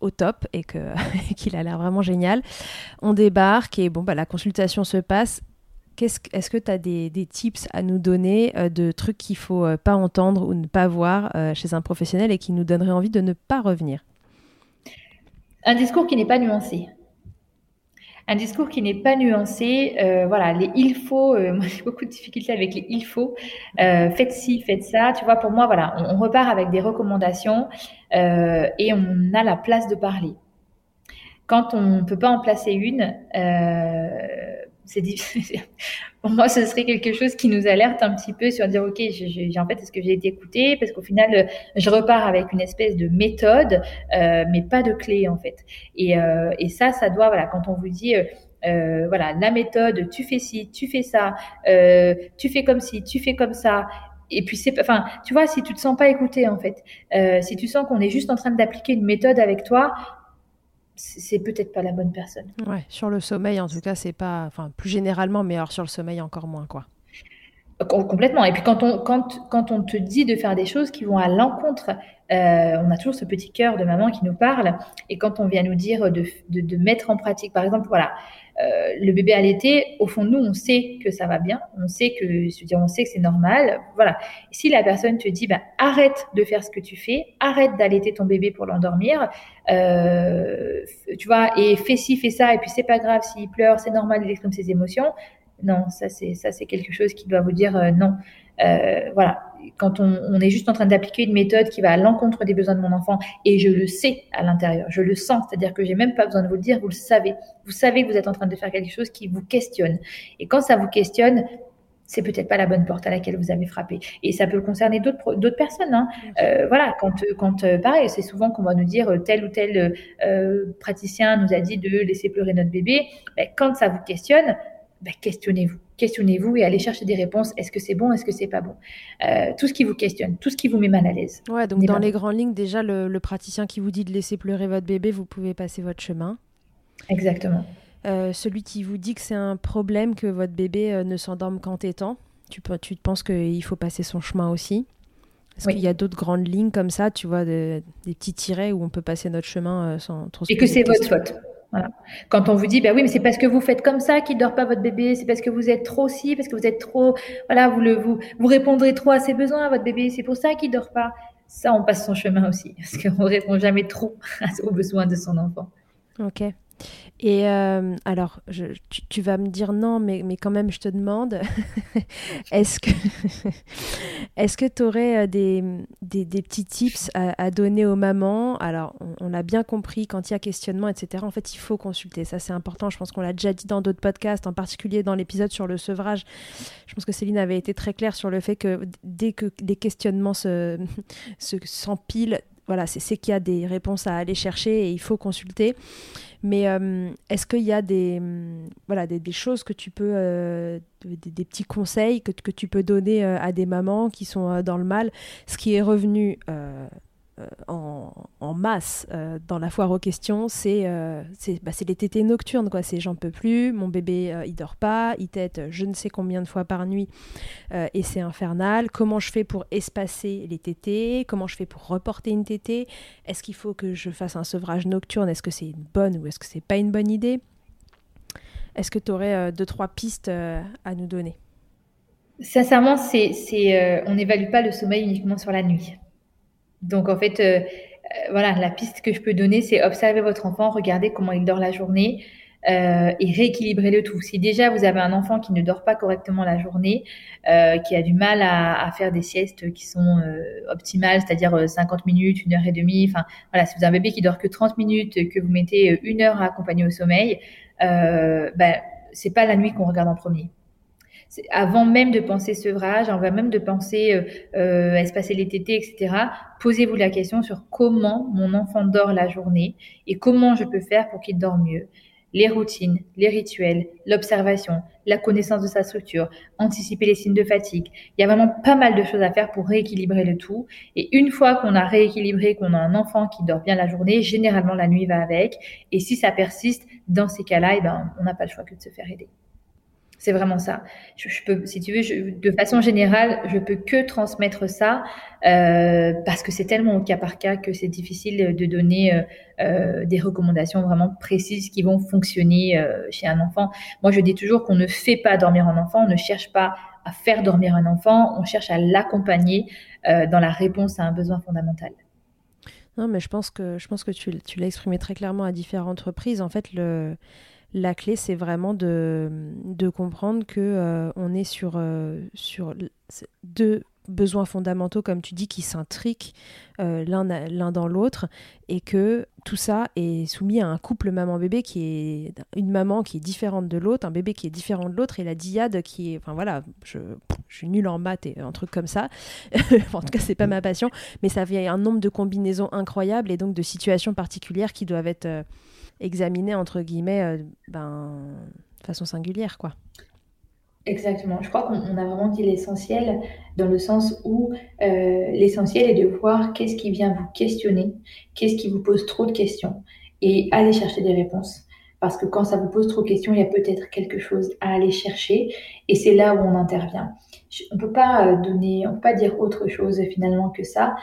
au top et qu'il a l'air vraiment génial. On débarque et bon, bah, la consultation se passe. Est-ce que tu as des, tips à nous donner euh, de trucs qu'il faut euh, pas entendre ou ne pas voir chez un professionnel et qui nous donneraient envie de ne pas revenir? Un discours qui n'est pas nuancé. Un discours qui n'est pas nuancé, euh, voilà, les il faut, euh, moi j'ai beaucoup de difficultés avec les il faut, euh, faites ci, faites ça, tu vois, pour moi, voilà, on, on repart avec des recommandations et on a la place de parler. Quand on ne peut pas en placer une, Pour moi, ce serait quelque chose qui nous alerte un petit peu sur dire, OK, j'ai, en fait, est-ce que j'ai été écoutée? Parce qu'au final, euh, je repars avec une espèce de méthode, euh, mais pas de clé, en fait. Et, euh, et ça, ça doit, voilà, quand on vous dit, voilà, la méthode, tu fais ci, tu fais ça, tu fais comme ci, tu fais comme ça. Et puis c'est, enfin, tu vois, si tu te sens pas écouté en fait, si tu sens qu'on est juste en train d'appliquer une méthode avec toi, c'est peut-être pas la bonne personne. Ouais, sur le sommeil, en tout cas, c'est pas, enfin, plus généralement, mais alors sur le sommeil encore moins, quoi. Complètement. Et puis quand on, quand, quand on te dit de faire des choses qui vont à l'encontre, euh, on a toujours ce petit cœur de maman qui nous parle. Et quand on vient nous dire de, de, de mettre en pratique, par exemple, voilà, euh, le bébé allaité, au fond nous, on sait que ça va bien, on sait que, on sait que c'est normal, voilà. si la personne te dit, bah, arrête de faire ce que tu fais, arrête d'allaiter ton bébé pour l'endormir, euh, tu vois, et fais ci, fais ça, et puis c'est pas grave s'il pleure, c'est normal, il exprime ses émotions. Non, ça c'est ça c'est quelque chose qui doit vous dire euh, non. Voilà, quand on, est juste en train d'appliquer une méthode qui va à l'encontre des besoins de mon enfant, et je le sais à l'intérieur, je le sens, c'est-à-dire que j'ai même pas besoin de vous le dire, vous le savez. Vous savez que vous êtes en train de faire quelque chose qui vous questionne. Et quand ça vous questionne, c'est peut-être pas la bonne porte à laquelle vous avez frappé. Et ça peut concerner d'autres d'autres personnes. Hein. Euh, voilà, quand quand euh, pareil, c'est souvent qu'on va nous dire euh, tel ou tel praticien nous a dit de laisser pleurer notre bébé. Ben, quand ça vous questionne, ben, questionnez-vous questionnez-vous et allez chercher des réponses. Est-ce que c'est bon Est-ce que c'est pas bon? Euh, Tout ce qui vous questionne, tout ce qui vous met mal à l'aise. Ouais, donc dans les grandes lignes, déjà, le, praticien qui vous dit de laisser pleurer votre bébé, vous pouvez passer votre chemin. Exactement. celui qui vous dit que c'est un problème que votre bébé ne s'endorme qu'en tétant, tu, tu penses qu'il faut passer son chemin aussi? Est-ce qu'il y a d'autres grandes lignes comme ça, tu vois, des petits tirets où on peut passer notre chemin sans trop Et que c'est votre faute. Quand on vous dit, ben oui, mais c'est parce que vous faites comme ça qu'il dort pas votre bébé, c'est parce que vous êtes trop si, parce que vous êtes trop, voilà, vous le, vous, vous répondrez trop à ses besoins à votre bébé, c'est pour ça qu'il dort pas. Ça, on passe son chemin aussi, parce qu'on répond jamais trop aux besoins de son enfant. Ok. Et euh, alors, tu, vas me dire non, mais, mais quand même, je te demande, est-ce que est-ce que tu aurais euh, des, des, petits tips à, donner aux mamans? Alors, on, l'a bien compris, quand il y a questionnement, etc., en fait, il faut consulter. Ça, c'est important. Je pense qu'on l'a déjà dit dans d'autres podcasts, en particulier dans l'épisode sur le sevrage. Je pense que Céline avait été très claire sur le fait que dès que les questionnements se, s'empilent, voilà, c'est qu'il y a des réponses à aller chercher et il faut consulter. Mais euh, est-ce qu'il y a des, voilà, des, choses que tu peux, euh, des, petits conseils que, que, tu peux donner euh, à des mamans qui sont dans le mal? Ce qui est revenu euh, en, masse euh, dans la foire aux questions, c'est euh, bah, les tétés nocturnes. C'est j'en peux plus, mon bébé il dort pas, il tète je ne sais combien de fois par nuit et c'est infernal. Comment je fais pour espacer les tétés? Comment je fais pour reporter une tétée? Est-ce qu'il faut que je fasse un sevrage nocturne? Est-ce que c'est une bonne ou est-ce que c'est pas une bonne idée? Est-ce que tu aurais deux, trois pistes à nous donner? Sincèrement, on n'évalue pas le sommeil uniquement sur la nuit. Donc en fait, euh, euh, voilà, la piste que je peux donner, c'est observer votre enfant, regarder comment il dort la journée euh, et rééquilibrer le tout. Si déjà vous avez un enfant qui ne dort pas correctement la journée, qui a du mal à, faire des siestes qui sont optimales, c'est-à-dire 50 minutes, une heure et demie, enfin voilà, si vous avez un bébé qui dort que 30 minutes, que vous mettez une heure à accompagner au sommeil, ben c'est pas la nuit qu'on regarde en premier avant même de penser sevrage, avant même de penser euh, euh, espacer les tétés, etc., posez-vous la question sur comment mon enfant dort la journée et comment je peux faire pour qu'il dort mieux. Les routines, les rituels, l'observation, la connaissance de sa structure, anticiper les signes de fatigue. Il y a vraiment pas mal de choses à faire pour rééquilibrer le tout. Et une fois qu'on a rééquilibré, qu'on a un enfant qui dort bien la journée, généralement la nuit va avec. Et si ça persiste, dans ces cas-là, eh ben, on n'a pas le choix que de se faire aider. C'est vraiment ça. Je, peux, si tu veux, de façon générale, je peux que transmettre ça euh, parce que c'est tellement au cas par cas que c'est difficile de donner euh, euh, des recommandations vraiment précises qui vont fonctionner chez un enfant. Moi, je dis toujours qu'on ne fait pas dormir un enfant, on ne cherche pas à faire dormir un enfant, on cherche à l'accompagner dans la réponse à un besoin fondamental. Non, mais je pense que je pense que tu, tu l'as exprimé très clairement à différentes reprises. En fait, le la clé, c'est vraiment de, comprendre que euh, on est sur, euh, sur deux besoins fondamentaux, comme tu dis, qui s'intriquent euh, l'un dans l'autre, et que tout ça est soumis à un couple maman-bébé qui est une maman qui est différente de l'autre, un bébé qui est différent de l'autre, et la diade qui est, enfin voilà, je, je suis nulle en maths et un truc comme ça. en tout cas, c'est pas ma passion, mais ça fait un nombre de combinaisons incroyables et donc de situations particulières qui doivent être examiner entre guillemets euh, ben, de façon singulière quoi. Exactement. Je crois qu'on a vraiment dit l'essentiel dans le sens où euh, l'essentiel est de voir qu'est-ce qui vient vous questionner, qu'est-ce qui vous pose trop de questions et aller chercher des réponses. Parce que quand ça vous pose trop de questions, il y a peut-être quelque chose à aller chercher et c'est là où on intervient. On peut pas euh, donner, on peut pas dire autre chose finalement que ça,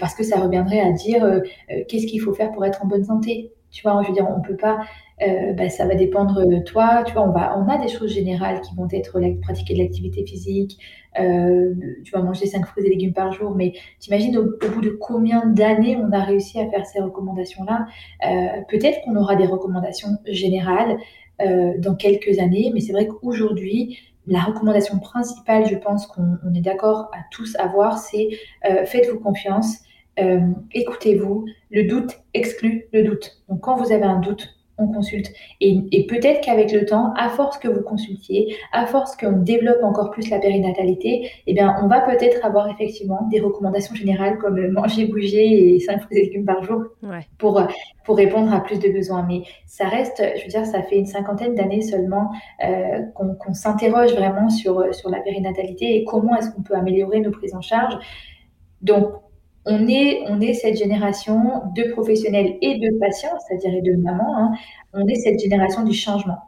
parce que ça reviendrait à dire qu'est-ce qu'il faut faire pour être en bonne santé. Tu vois, je veux dire, on peut pas, euh, bah, ça va dépendre de toi. Tu vois, on, va, on a des choses générales qui vont être pratiquer de l'activité physique, euh, tu vas manger 5 fruits et légumes par jour, mais t'imagines au, au bout de combien d'années on a réussi à faire ces recommandations-là? Euh, Peut-être qu'on aura des recommandations générales dans quelques années, mais c'est vrai qu'aujourd'hui, la recommandation principale, je pense qu'on est d'accord à tous avoir, c'est faites-vous confiance, euh, écoutez-vous, le doute exclut le doute. Donc quand vous avez un doute, on consulte. Et, peut-être qu'avec le temps, à force que vous consultiez, à force qu'on développe encore plus la périnatalité, eh bien, on va peut-être avoir effectivement des recommandations générales comme manger, bouger et 5 fruits et légumes par jour pour, pour répondre à plus de besoins. Mais ça reste, je veux dire, ça fait une cinquantaine d'années seulement euh, qu'on s'interroge vraiment sur, sur la périnatalité et comment est-ce qu'on peut améliorer nos prises en charge. Donc, on est, on cette génération de professionnels et de patients, c'est-à-dire et de mamans, hein. on est cette génération du changement.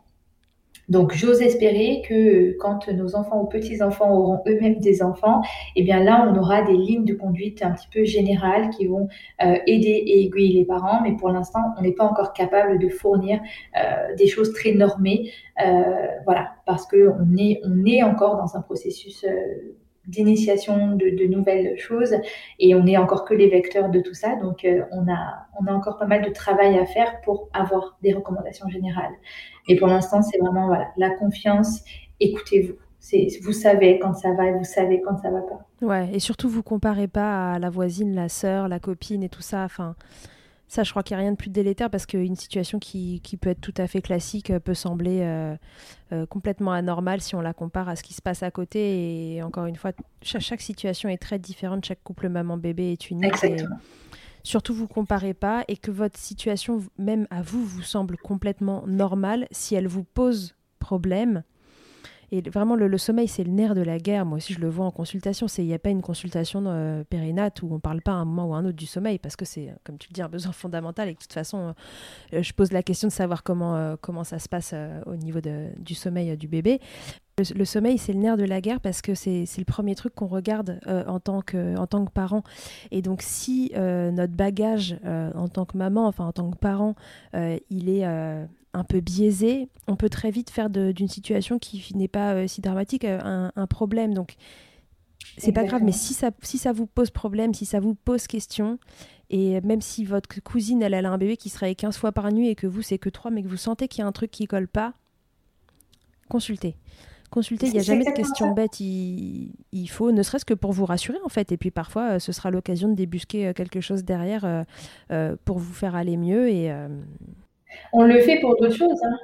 Donc, j'ose espérer que quand nos enfants ou petits-enfants auront eux-mêmes des enfants, eh bien là, on aura des lignes de conduite un petit peu générales qui vont euh, aider et aiguiller les parents. Mais pour l'instant, on n'est pas encore capable de fournir euh, des choses très normées. Euh, voilà, parce qu'on est, on est encore dans un processus d'initiation de, nouvelles choses et on n'est encore que les vecteurs de tout ça. Donc, euh, on, a, on a encore pas mal de travail à faire pour avoir des recommandations générales. Et pour l'instant, c'est vraiment voilà, la confiance, écoutez-vous. Vous savez quand ça va et vous savez quand ça va pas. Ouais, et surtout, vous comparez pas à la voisine, la sœur, la copine et tout ça. Enfin, ça, je crois qu'il n'y a rien de plus délétère parce qu'une situation qui, qui, peut être tout à fait classique euh, peut sembler euh, euh, complètement anormale si on la compare à ce qui se passe à côté. Et encore une fois, chaque, situation est très différente, chaque couple maman-bébé est unique. Exactement. surtout, vous comparez pas et que votre situation, même à vous, vous semble complètement normale. Si elle vous pose problème, et vraiment, le, sommeil, c'est le nerf de la guerre. Moi aussi, je le vois en consultation. Il n'y a pas une consultation euh, périnate où on ne parle pas à un moment ou à un autre du sommeil parce que c'est, comme tu le dis, un besoin fondamental. Et de toute façon, euh, je pose la question de savoir comment, euh, comment ça se passe au niveau du sommeil du bébé. Le, sommeil, c'est le nerf de la guerre parce que c'est le premier truc qu'on regarde en, tant que, en tant que parent. Et donc, si notre bagage en tant que maman, enfin en tant que parent, il est un peu biaisé, on peut très vite faire d'une situation qui n'est pas euh, si dramatique euh, un, problème. Donc, c'est pas grave, mais si ça, si ça vous pose problème, si ça vous pose question, et même si votre cousine, elle, elle a un bébé qui serait 15 fois par nuit et que vous, c'est que 3, mais que vous sentez qu'il y a un truc qui colle pas, consultez. Consultez, il n'y a jamais de questions bêtes. Il, il, faut, ne serait-ce que pour vous rassurer, en fait. Et puis parfois, euh, ce sera l'occasion de débusquer quelque chose derrière pour vous faire aller mieux. Et, on le fait pour d'autres choses. Hein.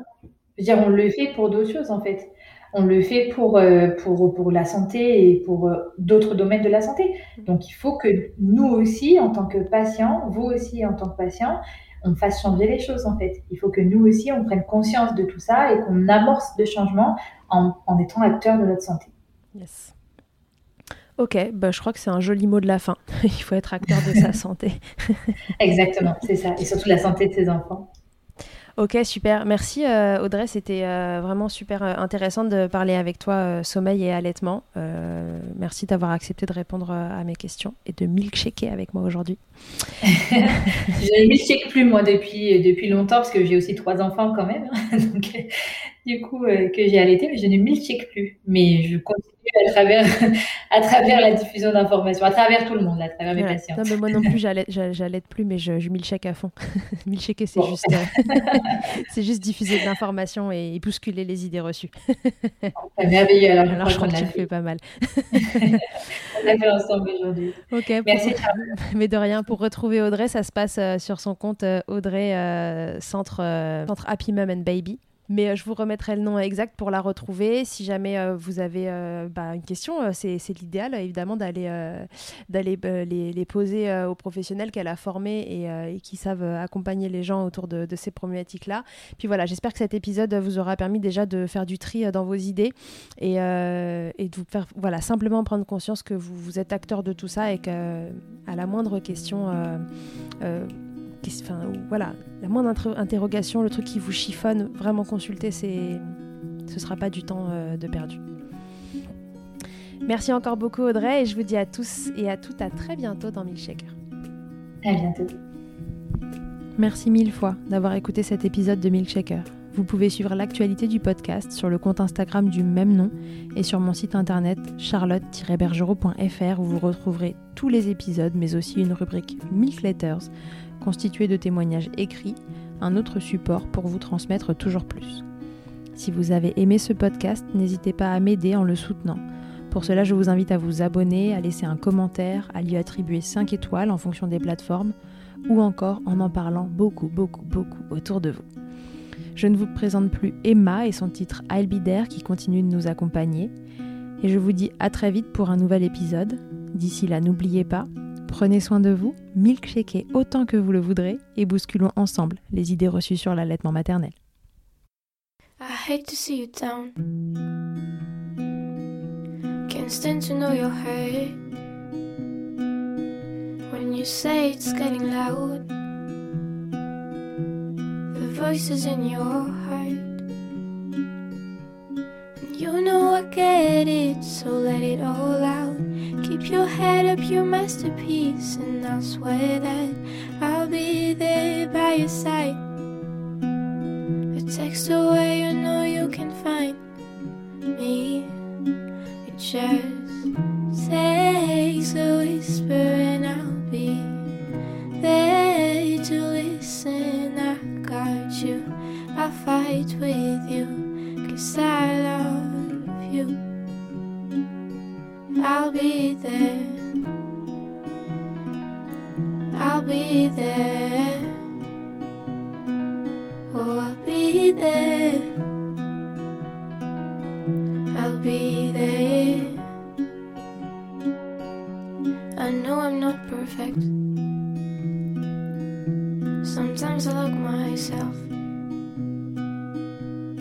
Je veux dire, on le fait pour d'autres choses en fait. On le fait pour, euh, pour, pour la santé et pour euh, d'autres domaines de la santé. Donc il faut que nous aussi, en tant que patients, vous aussi en tant que patients, on fasse changer les choses en fait. Il faut que nous aussi, on prenne conscience de tout ça et qu'on amorce le changement en, en étant acteur de notre santé. Yes. Ok, bah, je crois que c'est un joli mot de la fin. Il faut être acteur de sa santé. Exactement, c'est ça. Et surtout la santé de ses enfants. Ok, super. Merci euh, Audrey, c'était euh, vraiment super euh, intéressant de parler avec toi sommeil et allaitement. merci d'avoir accepté de répondre à mes questions et de milkshaker avec moi aujourd'hui. je ne milkshake plus moi depuis, depuis longtemps parce que j'ai aussi trois enfants quand même. Donc, du coup, que j'ai allaité, mais je ne milkshake plus. Mais je continue à travers, à travers la diffusion d'informations, à travers tout le monde, à travers mes patients. Non, mais moi non plus, j'allais plus, mais je, je milkshake à fond. milkshaker, c'est juste, euh, c'est juste diffuser de l'information et, bousculer les idées reçues. c'est merveilleux. Alors, alors je crois que tu le fais pas mal. on a fait ensemble aujourd'hui. Ok, Merci. mais de rien, pour retrouver Audrey, ça se passe euh, sur son compte euh, Audrey Centre, Centre Happy Mom and Baby. Mais euh, je vous remettrai le nom exact pour la retrouver. Si jamais euh, vous avez euh, bah, une question, c'est l'idéal évidemment d'aller les, poser aux professionnels qu'elle a formés et, qui savent accompagner les gens autour de, ces problématiques-là. Puis voilà, j'espère que cet épisode vous aura permis déjà de faire du tri dans vos idées et, de vous faire voilà, simplement prendre conscience que vous êtes acteur de tout ça et qu'à la moindre question enfin, voilà, la moindre interrogation, le truc qui vous chiffonne, vraiment consulter, c'est, ce sera pas du temps euh, de perdu. Merci encore beaucoup Audrey et je vous dis à tous et à toutes à très bientôt dans Milkshaker. À bientôt. Merci mille fois d'avoir écouté cet épisode de Milkshaker. Vous pouvez suivre l'actualité du podcast sur le compte Instagram du même nom et sur mon site internet charlotte-bergerot.fr où vous retrouverez tous les épisodes mais aussi une rubrique Milk Letters constitué de témoignages écrits, un autre support pour vous transmettre toujours plus. Si vous avez aimé ce podcast, n'hésitez pas à m'aider en le soutenant. Pour cela, je vous invite à vous abonner, à laisser un commentaire, à lui attribuer 5 étoiles en fonction des plateformes, ou encore en en parlant beaucoup, beaucoup, beaucoup autour de vous. Je ne vous présente plus Emma et son titre I'll Be qui continue de nous accompagner. Et je vous dis à très vite pour un nouvel épisode. D'ici là, n'oubliez pas, Prenez soin de vous, milkshakez autant que vous le voudrez et bousculons ensemble les idées reçues sur l'allaitement maternel. I hate to see you down. Can't stand to know your hate. When you say it's getting loud, the voices in your heart. You know I get it, so let it all out. Keep your head up, your masterpiece, and I'll swear that I'll be there by your side. A text away, you know you can find me. It just takes a whisper, and I'll be there to listen. I got you, I'll fight with you, cause I love you. I'll be there. I'll be there. Oh, I'll be there. I'll be there. I know I'm not perfect. Sometimes I look myself.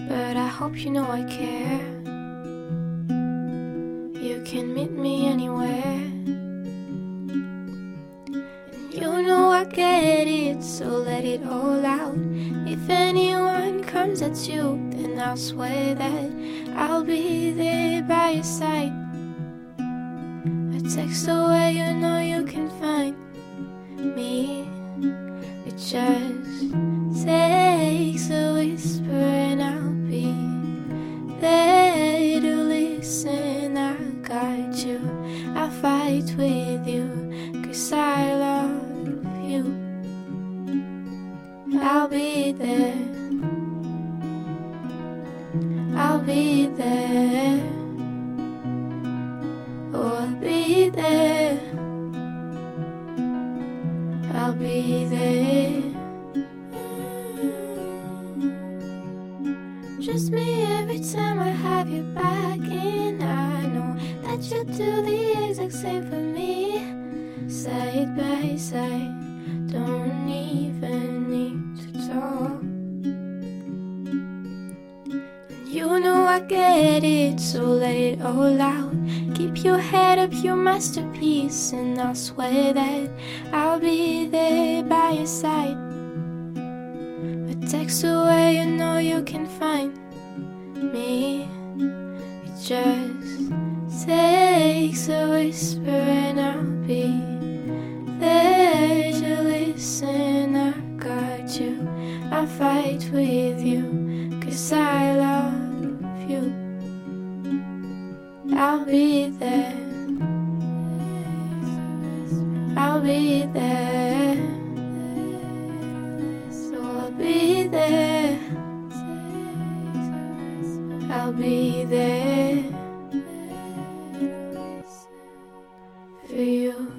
But I hope you know I care. You can meet me anywhere. And you know I get it, so let it all out. If anyone comes at you, then I'll swear that I'll be there by your side. A text away, you know you can find me. It just takes fight with you, cause I love you. I'll be there, I'll be there, get it, so let it all out. Keep your head up, your masterpiece, and I'll swear that I'll be there by your side. A text away, you know you can find me. It just takes a whisper, and I'll be there to listen. I got you, I'll fight with you, cause I love you. I'll be there. I'll be there. So I'll be there. I'll be there for you.